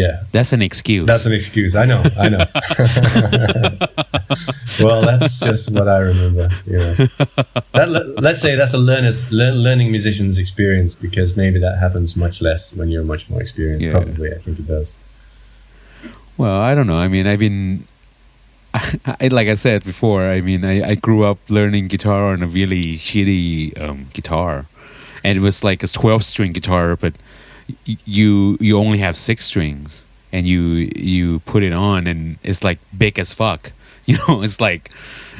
yeah, that's an excuse. that's an excuse. I know, I know. (laughs) well, that's just what I remember. You know, that, let's say that's a learner's lear- learning musician's experience because maybe that happens much less when you're much more experienced. Yeah. Probably, I think it does. well, I don't know. I mean, I've been. I, like I said before, I mean, I, I grew up learning guitar on a really shitty um, guitar, and it was like a twelve-string guitar, but y- you you only have six strings, and you you put it on, and it's like big as fuck. (laughs) You know, it's like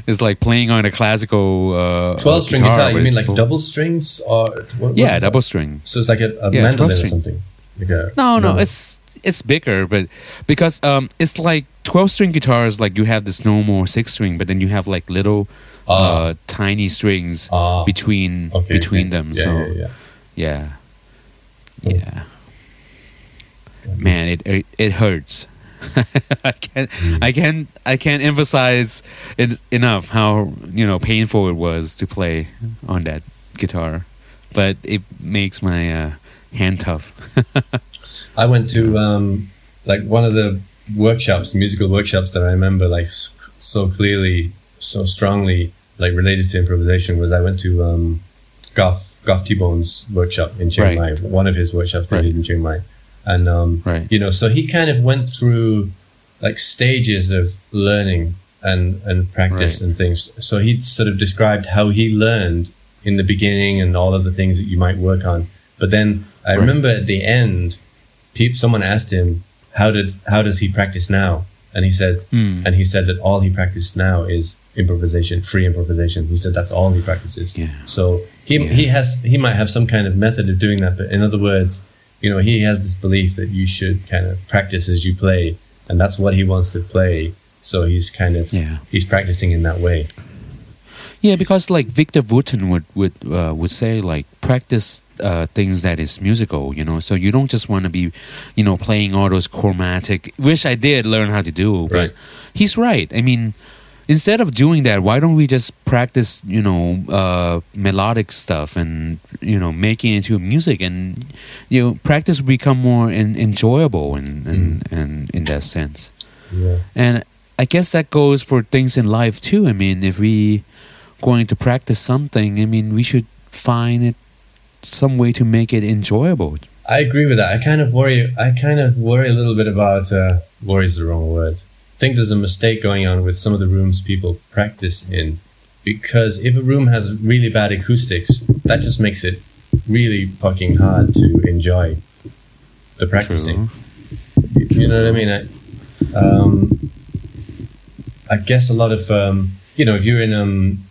it's like playing on a classical uh, Twelve string guitar. guitar. You mean like full- double strings or what, what Yeah, is that? double string. So it's like a, a Yeah, mandolin or something. Like a, No, no, it's it's bigger, but because um, it's like twelve string guitars. Like you have this normal six string, but then you have like little, Ah. uh, tiny strings Ah. between Okay, between okay. them. Yeah, so yeah, yeah. yeah, yeah. Man, it it, it hurts. (laughs) I can't Mm. I can't I can't emphasize it enough how you know painful it was to play on that guitar, but it makes my uh, hand tough. (laughs) I went to um, like one of the workshops, musical workshops that I remember like so clearly, so strongly, like related to improvisation. Was I went to um, Goff Goff T Bone's workshop in Chiang Mai, Right. one of his workshops that he did in Chiang Mai, and um, Right. you know, so he kind of went through like stages of learning and and practice Right. and things. So he sort of described how he learned in the beginning and all of the things that you might work on. But then I Right. remember at the end, someone asked him, "How did how does he practice now?" And he said, Hmm. and he said that all he practices now is improvisation, free improvisation. He said that's all he practices. Yeah. So he Yeah. he has he might have some kind of method of doing that, but in other words, you know, he has this belief that you should kind of practice as you play, and that's what he wants to play. So he's kind of Yeah. he's practicing in that way. Yeah, because like Victor Wooten would would uh, would say like practice uh, things that is musical, you know. So you don't just want to be, you know, playing all those chromatic, which I did learn how to do. But Right. he's right. I mean, instead of doing that, why don't we just practice, you know, uh, melodic stuff and you know, making it into music and you know, practice become more en- enjoyable and and, and in that sense. Yeah. And I guess that goes for things in life too. I mean, if we going to practice something, I mean, we should find it some way to make it enjoyable. I agree with that. I kind of worry. I kind of worry a little bit about. Uh, worry is the wrong word. I think there's a mistake going on with some of the rooms people practice in, because if a room has really bad acoustics, that just makes it really fucking hard to enjoy the practicing. True. You know what I mean? I, um, I guess a lot of um, you know, if you're in um,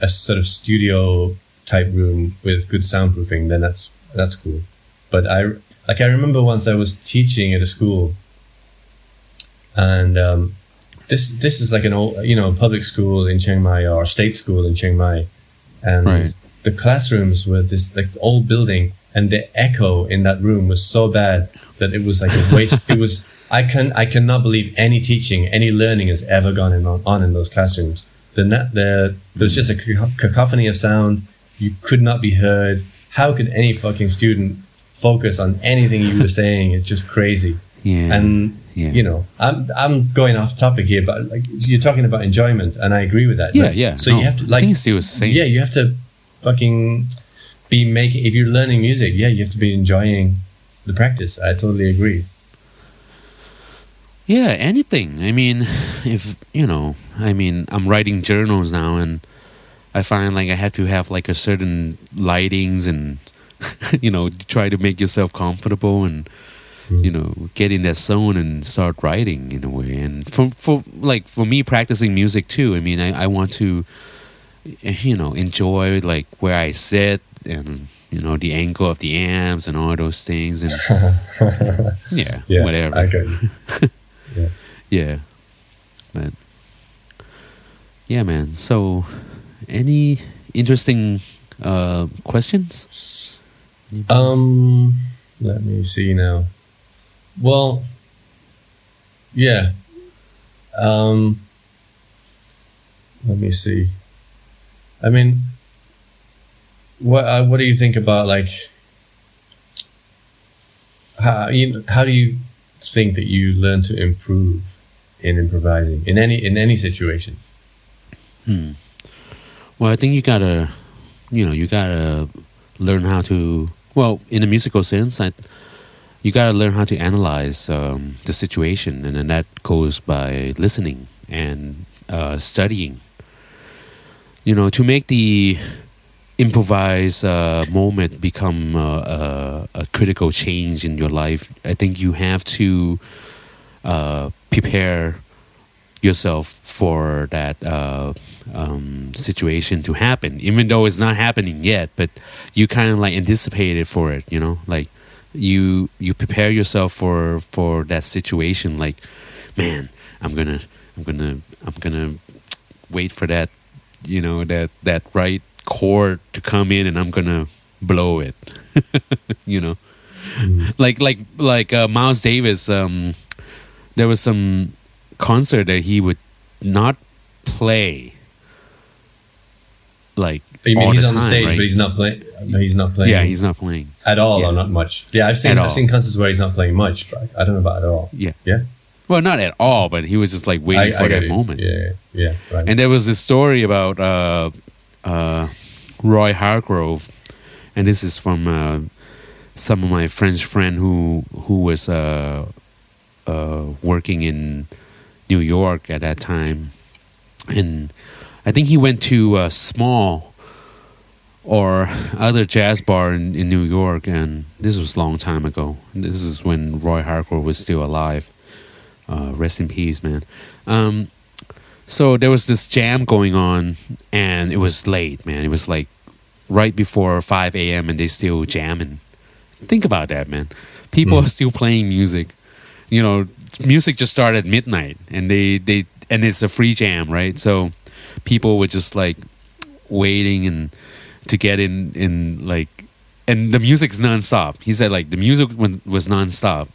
a sort of studio type room with good soundproofing, then that's that's cool. But I like I remember once I was teaching at a school, and um, this this is like an old you know public school in Chiang Mai or state school in Chiang Mai, and Right. the classrooms were this like this old building, and the echo in that room was so bad that it was like a waste. (laughs) it was I can I cannot believe any teaching, any learning has ever gone in on, on in those classrooms. The the there was just a cacophony of sound. You could not be heard. How could any fucking student focus on anything you were saying? It's just crazy. Yeah. And Yeah. you know, I'm I'm going off topic here, but like you're talking about enjoyment, and I agree with that. yeah, Like, yeah. So no, you have to I like, Steve was saying. yeah, you have to fucking be making. If you're learning music, yeah, you have to be enjoying the practice. I totally agree. Yeah, anything. I mean, if you know, I mean, I'm writing journals now, and I find like I have to have like a certain lightings and (laughs) you know try to make yourself comfortable and hmm. you know get in that zone and start writing in a way. And for for like for me practicing music too. I mean, I I want to you know enjoy like where I sit and you know the angle of the amps and all those things and (laughs) yeah, Yeah, whatever. I get (laughs) you. Yeah. But yeah, man. So, any interesting uh, questions? Um, let me see now. Well, yeah. Um, let me see. I mean, what uh, what do you think about like how you how do you think that you learn to improve in improvising in any in any situation? Hmm. Well, I think you gotta, you know, you gotta learn how to. Well, in a musical sense, I, you gotta learn how to analyze um, the situation, and then that goes by listening and uh, studying. You know, to make the improvised uh, moment become uh, a, a critical change in your life, I think you have to uh, prepare yourself for that uh, um, situation to happen, even though it's not happening yet. But you kind of like anticipated for it, you know, like you you prepare yourself for for that situation. Like, man, I'm gonna I'm gonna I'm gonna wait for that, you know, that that right chord to come in, and I'm gonna blow it, (laughs) you know like like like uh, Miles Davis. Um, there was some concert that he would not play. Like You mean all he's the on the time, stage, right? but he's not playing. He's not playing. yeah, he's not playing. at all yeah. or not much. Yeah, I've seen At I've all. seen concerts where he's not playing much, but I don't know about at all. Yeah, Yeah, well, not at all, but he was just like waiting for get that it. moment. Yeah, yeah, right. And there was this story about uh, uh, Roy Hargrove, and this is from uh, some of my French friend who who was uh, uh, working in New York at that time, and I think he went to a small or other jazz bar in, in New York, and this was a long time ago. This is when Roy Hargrove was still alive. Uh, rest in peace, man. Um, so there was this jam going on, and it was late, man. It was like right before 5 a.m., and they still jamming. Think about that, man. People Mm. are still playing music. You know, music just started at midnight, and they, they and it's a free jam, right? So people were just like waiting and to get in in like and the music's nonstop. He said like the music wa- was nonstop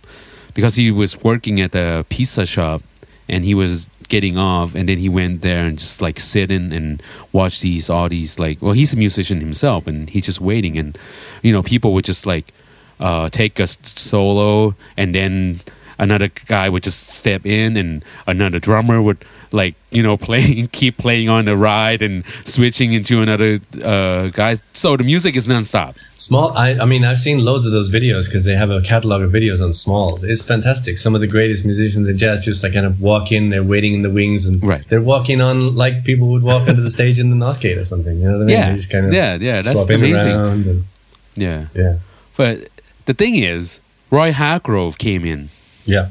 because he was working at the pizza shop and he was getting off and then he went there and just like sitting and watch these all these like well he's a musician himself and he's just waiting and you know people would just like uh take a solo and then another guy would just step in and another drummer would like you know (laughs) playing keep playing on the ride and switching into another uh, guy so the music is nonstop Small. I, I mean, I've seen loads of those videos because they have a catalog of videos on Smalls. It's fantastic. Some of the greatest musicians in jazz just like kind of walk in. They're waiting in the wings, and Right. they're walking on like people would walk onto the (laughs) stage in the Northgate or something. You know what I mean? Yeah. Just kind of Yeah, yeah, that's amazing. and yeah yeah, but the thing is roy hargrove came in yeah.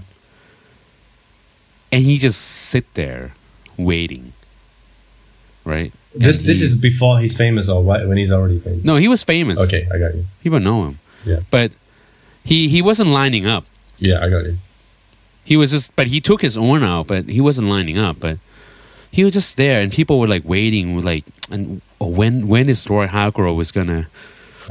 and he just sit there waiting right This And this he- is before he's famous or why- when he's already famous. no he was famous Okay, I got you. people know him Yeah. but he he wasn't lining up Yeah, I got you. he was just but he took his own out but he wasn't lining up but he was just there and people were like waiting like and when when is roy hargrove was gonna.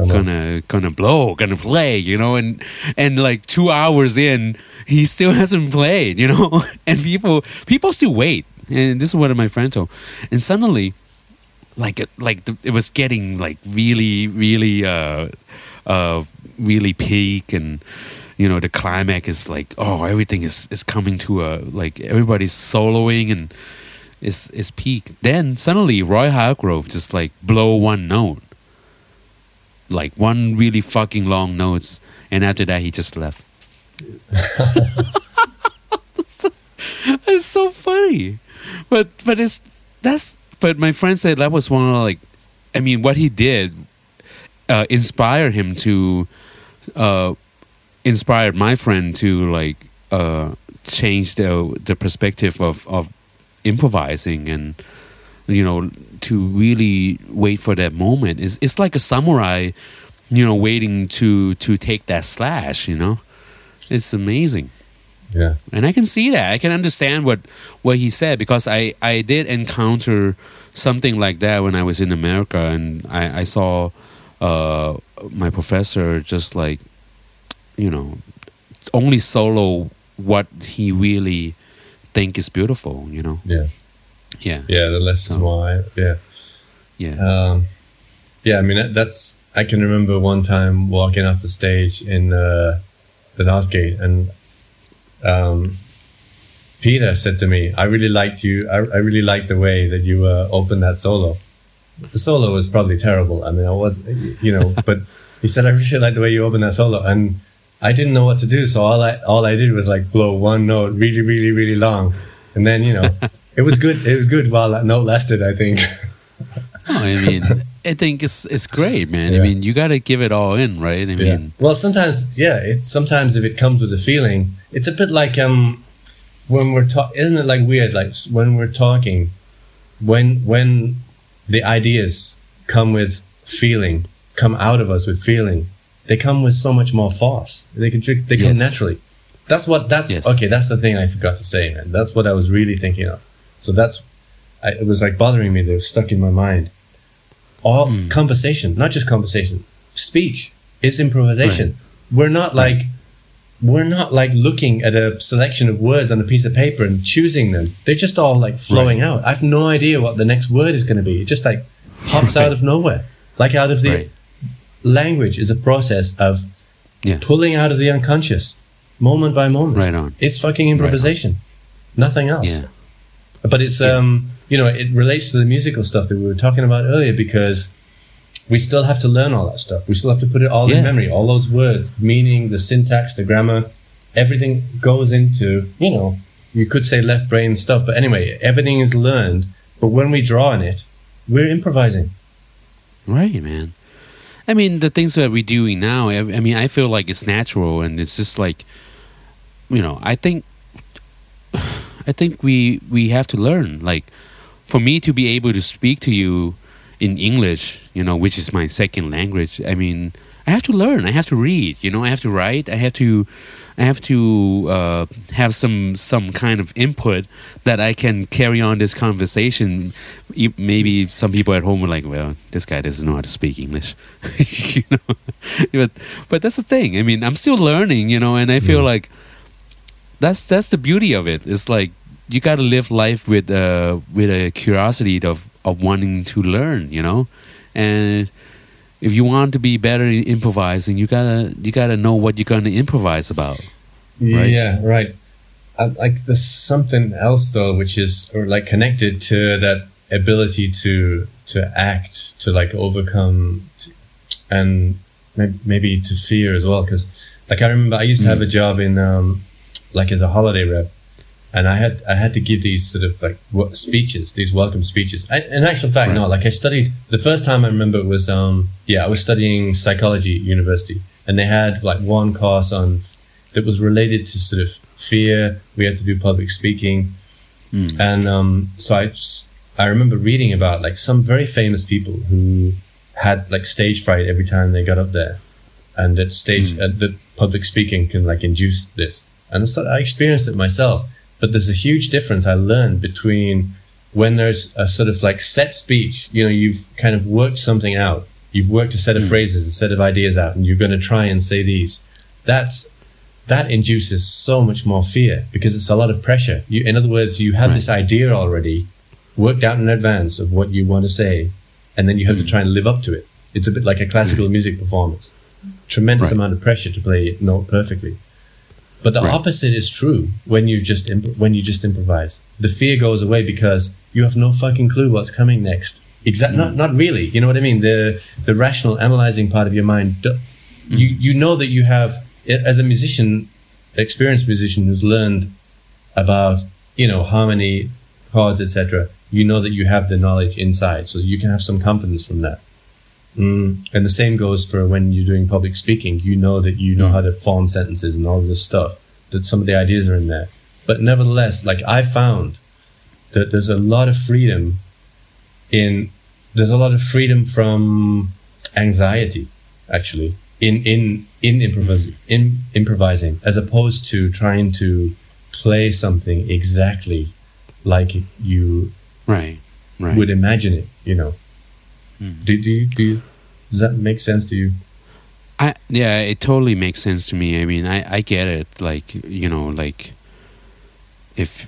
Gonna gonna blow gonna play you know and and like two hours in he still (laughs) hasn't played you know? (laughs) And people people still wait. And this is what my friend told. And suddenly like it like the, it was getting like really really uh uh really peak and you know the climax is like oh everything is is coming to a like everybody's soloing and it's it's peak. Then suddenly roy hargrove just like blow one note like one really fucking long notes and after that he just left. (laughs) It's so funny. But but it's that's but my friend said that was one of like i mean what he did uh inspired him to uh inspired my friend to like uh change the the perspective of of improvising and you know to really wait for that moment. It's, it's like a samurai you know waiting to to take that slash you know? It's amazing. Yeah, and I can see that. I can understand what what he said because I I did encounter something like that when I was in America, and I I saw uh, my professor just like you know only solo what he really think is beautiful. You know, yeah, yeah, yeah. The less is more. Yeah. yeah, Um, yeah, I mean that, that's. I can remember one time walking off the stage in uh, the Northgate, and um, Peter said to me, "I really liked you. I, I really liked the way that you uh, opened that solo. The solo was probably terrible. I mean, I was, you know, (laughs) but he said I really liked the way you opened that solo, and I didn't know what to do. So all I all I did was like blow one note really, really, really long, and then you know, (laughs) it was good. It was good while that note lasted. I think." (laughs) I mean, I think it's it's great, man. I mean, you got to give it all in, right? I Yeah. mean, Well, sometimes, yeah. It's sometimes if it comes with a feeling, it's a bit like um, when we're talking. Isn't it like weird? Like when we're talking, when when the ideas come with feeling, come out of us with feeling, they come with so much more force. They can they come Yes. naturally. That's what. That's Yes. okay. That's the thing I forgot to say, man. That's what I was really thinking of. So that's. I, it was like bothering me. They were stuck in my mind. All Hmm. conversation, not just conversation, speech is improvisation. We're not like we're not like looking at a selection of words on a piece of paper and choosing them. They're just all like flowing out. I have no idea what the next word is going to be. It just like pops Right. out of nowhere, like out of the right? language is a process of Yeah. pulling out of the unconscious, moment by moment. Right on. It's fucking improvisation, nothing else. Yeah. But it's um, you know, it relates to the musical stuff that we were talking about earlier because we still have to learn all that stuff. We still have to put it all Yeah. in memory, all those words, the meaning, the syntax, the grammar, everything goes into, you know, you could say left brain stuff, but anyway, everything is learned. But when we draw on it, we're improvising. Right, man. I mean, the things that we're doing now, I, I mean, I feel like it's natural and it's just like, you know, I think, I think we we have to learn. Like, for me to be able to speak to you in English, you know, which is my second language. I mean, I have to learn. I have to read. You know, I have to write. I have to, I have to uh, have some some kind of input that I can carry on this conversation. Maybe some people at home are like, "Well, this guy doesn't know how to speak English," (laughs) you know. but but that's the thing. I mean, I'm still learning, you know, and I feel like that's that's the beauty of it. It's like you got to live life with uh with a curiosity of of wanting to learn, you know, and if you want to be better in improvising, you gotta you gotta know what you're gonna improvise about. right? Yeah, right. Uh, like there's something else though, which is or like connected to that ability to to act, to like overcome, t and maybe to fear as well. Because like I remember I used to have a job in um, like as a holiday rep, and I had I had to give these sort of like speeches, these welcome speeches. I, in actual fact, no. Like I studied the first time I remember was um yeah I was studying psychology at university, and they had like one course on that was related to sort of fear. We had to do public speaking, and um, so I just, I remember reading about like some very famous people who had like stage fright every time they got up there, and that stage uh, that public speaking can like induce this. And I experienced it myself. But there's a huge difference I learned between when there's a sort of like set speech. You know, you've kind of worked something out. You've worked a set of hmm. phrases, a set of ideas out, and you're going to try and say these. That's that induces so much more fear because it's a lot of pressure. You, in other words, you have this idea already worked out in advance of what you want to say, and then you have to hmm. try and live up to it. It's a bit like a classical hmm. music performance. Tremendous Right. amount of pressure to play it note perfectly. But the Right. opposite is true when you just imp- when you just improvise. The fear goes away because you have no fucking clue what's coming next. Exact, not not really. You know what I mean? The the rational analyzing part of your mind. do- mm. You you know that you have as a musician, experienced musician who's learned about you know harmony, chords, etc. You know that you have the knowledge inside, so you can have some confidence from that. Mm. And the same goes for when you're doing public speaking. You know that you know mm. how to form sentences and all this stuff. That some of the ideas are in there. But nevertheless, like I found that there's a lot of freedom in there's a lot of freedom from anxiety actually in in in improvising mm. in improvising as opposed to trying to play something exactly like you Right. Right. would imagine it you know mm. do, do you do you does that make sense to you I yeah, it totally makes sense to me. I mean, I I get it. Like you know, like if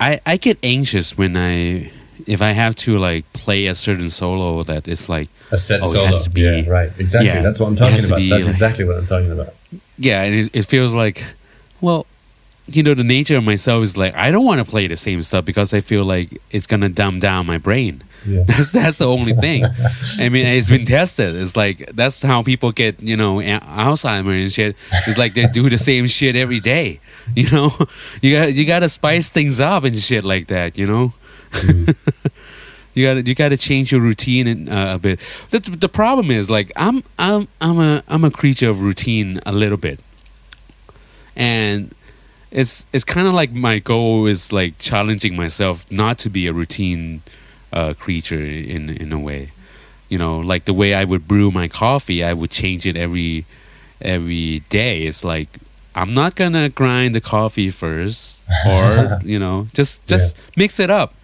I I get anxious when I if I have to like play a certain solo that is like a set Oh, solo be- yeah right exactly yeah, that's what i'm talking about be that's like- exactly what i'm talking about yeah, and it, it feels like well, you know, the nature of myself is like I don't want to play the same stuff because I feel like it's gonna dumb down my brain. Yeah. (laughs) That's that's the only thing. I mean, it's been tested. It's like that's how people get you know a- Alzheimer and shit. It's like they do the same shit every day. (laughs) You know, you got you got to spice things up and shit like that. You know. (laughs) You got to you got to change your routine and, uh, a bit. The, the problem is like I'm I'm I'm a I'm a creature of routine a little bit, and it's it's kind of like my goal is like challenging myself not to be a routine uh, creature in in a way. You know, like the way I would brew my coffee, I would change it every every day. It's like I'm not gonna grind the coffee first, (laughs) or you know, just just mix it up.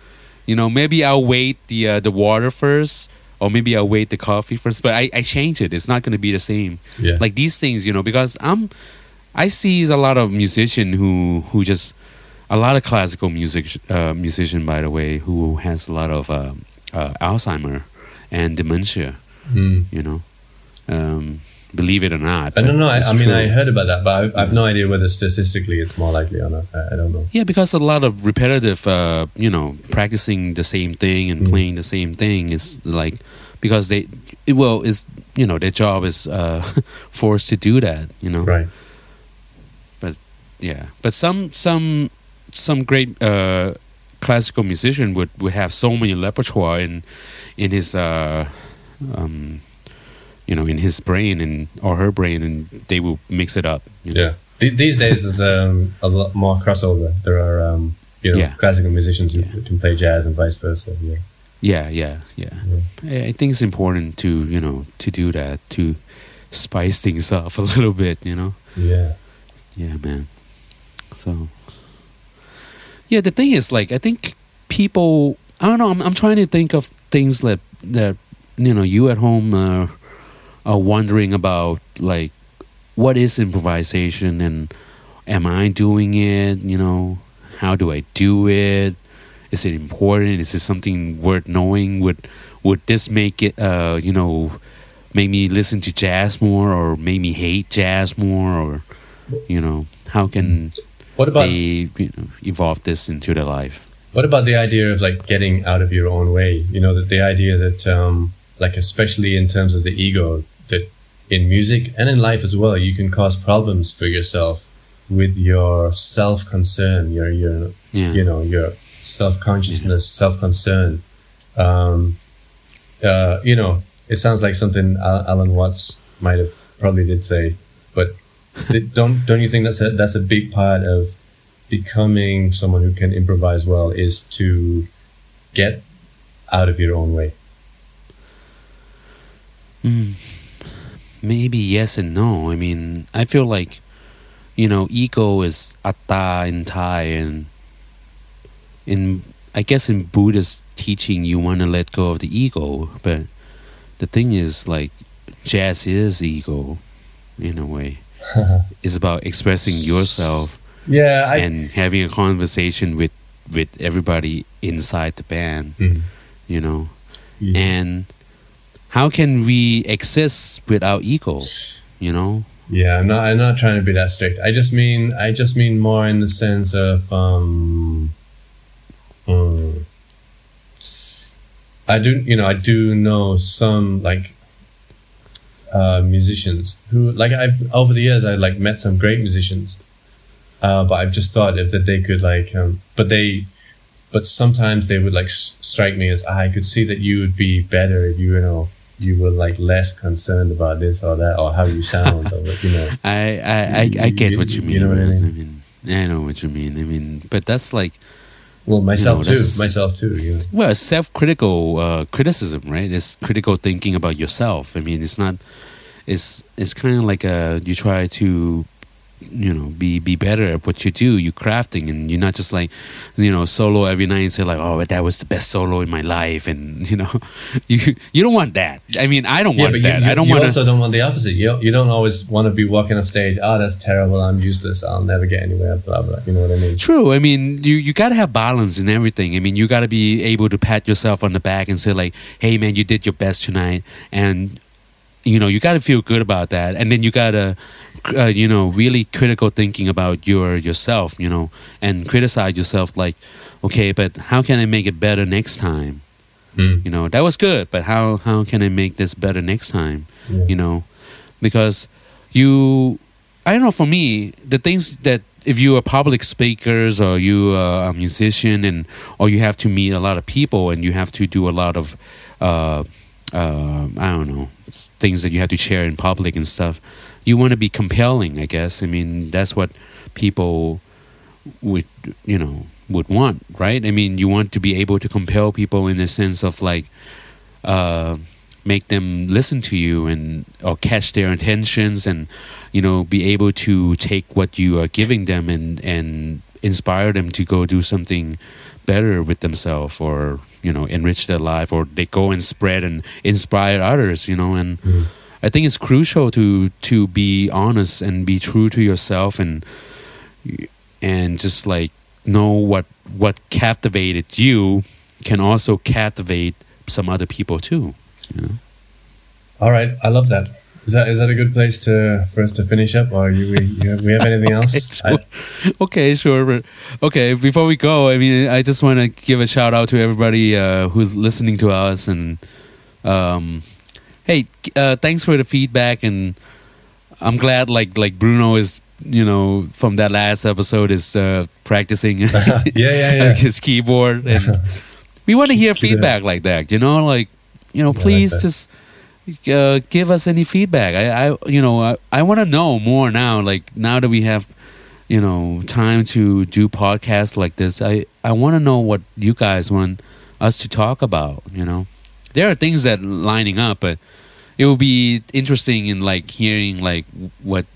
You know, maybe I'll wait the uh, the water first, or maybe I'll wait the coffee first. But I, I change it. It's not gonna be the same yeah like these things you know because i'm i see a lot of musician who who just a lot of classical music uh, musician by the way who has a lot of uh, uh, alzheimer and dementia Mm. you know um, believe it or not I don't know. I, I mean. I heard about that, but I, I have no idea whether statistically it's more likely or not. I, I don't know. yeah because a lot of repetitive uh, you know practicing the same thing and Mm. playing the same thing is like because they it, well is you know their job is uh, (laughs) forced to do that you know Right. But yeah but some some some great uh classical musician would would have so many repertoire in in his uh um you know in his brain and or her brain and they will mix it up you know? Yeah. Th- These days, there's um, a lot more crossover. There are, um, you know, Yeah. classical musicians who Yeah. can play jazz and vice versa. Yeah. yeah yeah yeah I I think it's important to you know to do that to spice things up a (laughs) little bit you know Yeah. Yeah, man. So, yeah, the thing is, like, I think people. I don't know. I'm, I'm trying to think of things that that you know you at home are wondering about, like, what is improvisation and am I doing it? You know, how do I do it? Is it important? Is it something worth knowing? Would would this make it? Uh, you know, make me listen to jazz more, or make me hate jazz more, or you know, how can What about they you know, evolve this into their life? What about the idea of like getting out of your own way? You know, that the idea that, um, like, especially in terms of the ego, that in music and in life as well, you can cause problems for yourself with your self concern, your, your, Yeah. you know, your self consciousness, self concern. Um, uh, you know, it sounds like something Alan Watts might have probably did say, but don't don't you think that's a that's a big part of becoming someone who can improvise well is to get out of your own way. Mm, maybe yes and no. I mean, I feel like, you know, ego is atta in Thai, and in I guess in Buddhist teaching, you want to let go of the ego, but the thing is, like, jazz is ego, in a way. (laughs) it's about expressing yourself Yeah, I. and having a conversation with with everybody inside the band. Mhm. You know, Yeah. and how can we exist without ego you know Yeah, I'm not. I'm not trying to be that strict. I just mean. I just mean more in the sense of. Um, um, I do. You know. I do know some like. Uh, musicians who like I've over the years I like met some great musicians, uh, but I've just thought if that they could like, um, but they, but sometimes they would like s- strike me as "Ah, I could see that you would be better if you you know you were like less concerned about this or that or how you sound or you know (laughs) i i i, I get You- what you you mean know what I man. mean? I know what you mean i mean but that's like Well, myself know, too. Myself too. You know. well self-critical uh, criticism right it's critical thinking about yourself i mean it's not it's it's kind of like a you try to you know be be better at what you do you're crafting and you're not just like you know solo every night and say like oh that was the best solo in my life and (laughs) you know (laughs) you you don't want that i mean i don't Yeah, want that you, you, i don't you want also don't want the opposite. You you don't always want to be walking off stage. Oh, that's terrible. I'm useless. I'll never get anywhere. Blah blah. You know what I mean? True. I mean, you you got to have balance in everything. I mean, you got to be able to pat yourself on the back and say like, "Hey, man, you did your best tonight," and you know you got to feel good about that. And then you got to, uh, you know, really critical thinking about your yourself. You know, and criticize yourself like, okay, but how can I make it better next time? Mm. You know, that was good, but how how can I make this better next time? Yeah. you know because you i don't know for me the things that if you are public speakers or you are a musician and or you have to meet a lot of people and you have to do a lot of uh, uh, i don't know things that you have to share in public and stuff you want to be compelling i guess. I mean that's what people would you know would want right? I mean you want to be able to compel people in the sense of like uh, make them listen to you and or catch their intentions and you know be able to take what you are giving them and and inspire them to go do something better with themselves or you know enrich their life or they go and spread and inspire others you know and Mhm. i think it's crucial to to be honest and be true to yourself and and just like know what what captivated you can also captivate some other people too you know All right. I love that. Is that is that a good place to for us to finish up, or you, we you have, we have anything (laughs) else? I, okay, sure. But okay, before we go, I mean, I just want to give a shout out to everybody uh, who's listening to us, and um, hey, uh, thanks for the feedback, and I'm glad like like Bruno is you know from that last episode is uh, practicing (laughs) yeah, yeah, (laughs) yeah. his keyboard, and we want to hear feedback like that. You know, like you know, Yeah, like please just uh, give us any feedback. I, I you know, I, I want to know more now. Like now that we have, you know, time to do podcasts like this, I I want to know what you guys want us to talk about. You know, there are things that lining up, but it will be interesting in like hearing like what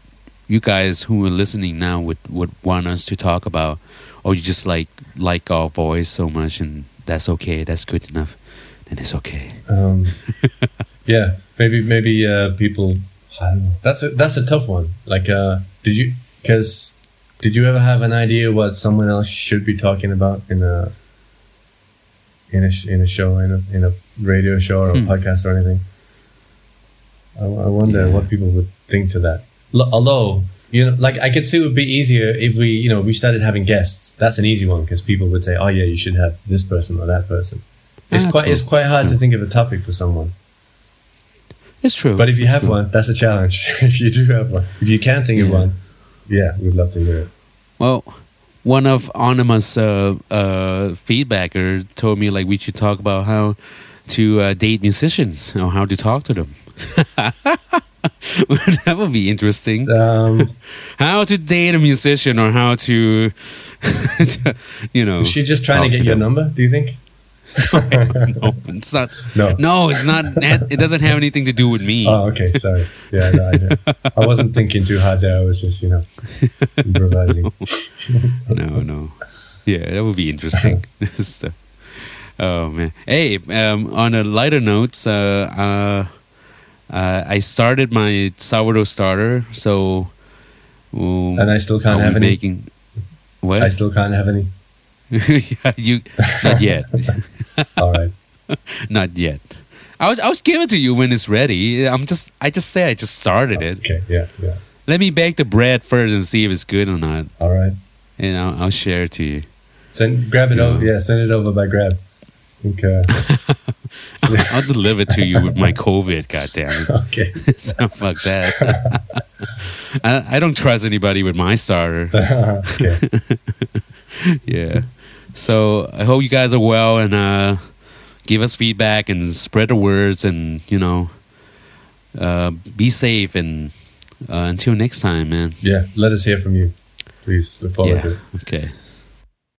you guys who are listening now would would want us to talk about, or you just like like our voice so much, and that's okay. That's good enough. Then it's okay. Um, (laughs) yeah, maybe maybe uh, people. I don't know. That's a that's a tough one. Like, uh, did you? Because did you ever have an idea what someone else should be talking about in a in a in a show in a in a radio show or a Hmm. podcast or anything? I, I wonder Yeah. what people would think to that. L- although You know, like I could see it would be easier if we, you know, we started having guests. That's an easy one because people would say, "Oh yeah, you should have this person or that person." It's Ah, quite true, it's quite hard to think of a topic for someone. It's true. But if you have one, that's a challenge. (laughs) if you do have one, if you can think of one, yeah, we'd love to hear it. Well, one of Onima's uh, uh, feedbacker told me like we should talk about how to uh, date musicians or how to talk to them. (laughs) that would be interesting. Um, (laughs) How to date a musician or how to, you know. is she just trying to get to your them. number? Do you think? (laughs) no, it's not. No. No, it's not. It doesn't have anything to do with me. Oh, okay. Sorry. Yeah, no, I. I wasn't thinking too hard there. I was just, you know, improvising. (laughs) no, no. Yeah, that would be interesting. (laughs) Oh man. Hey, um, on a lighter note, uh, uh, uh, I started my sourdough starter, so um, And I still can't have any. making. What? I still can't have any. yeah, you not yet, All right. (laughs) not yet. I was I was give it to you when it's ready. I'm just I just say I just started it. Okay. Yeah. Yeah. Let me bake the bread first and see if it's good or not, All right. and I'll, I'll share it to you. Send grab it Yeah. over. Yeah, send it over by grab. I think. Uh, I'll deliver it to you with my COVID. Goddamn. it. (laughs) okay. (laughs) so fuck that. I, I don't trust anybody with my starter. okay. Yeah. So I hope you guys are well and uh, give us feedback and spread the words and you know uh, be safe and uh, until next time, man. Yeah. Let us hear from you, please. Look forward to Yeah. it. Okay.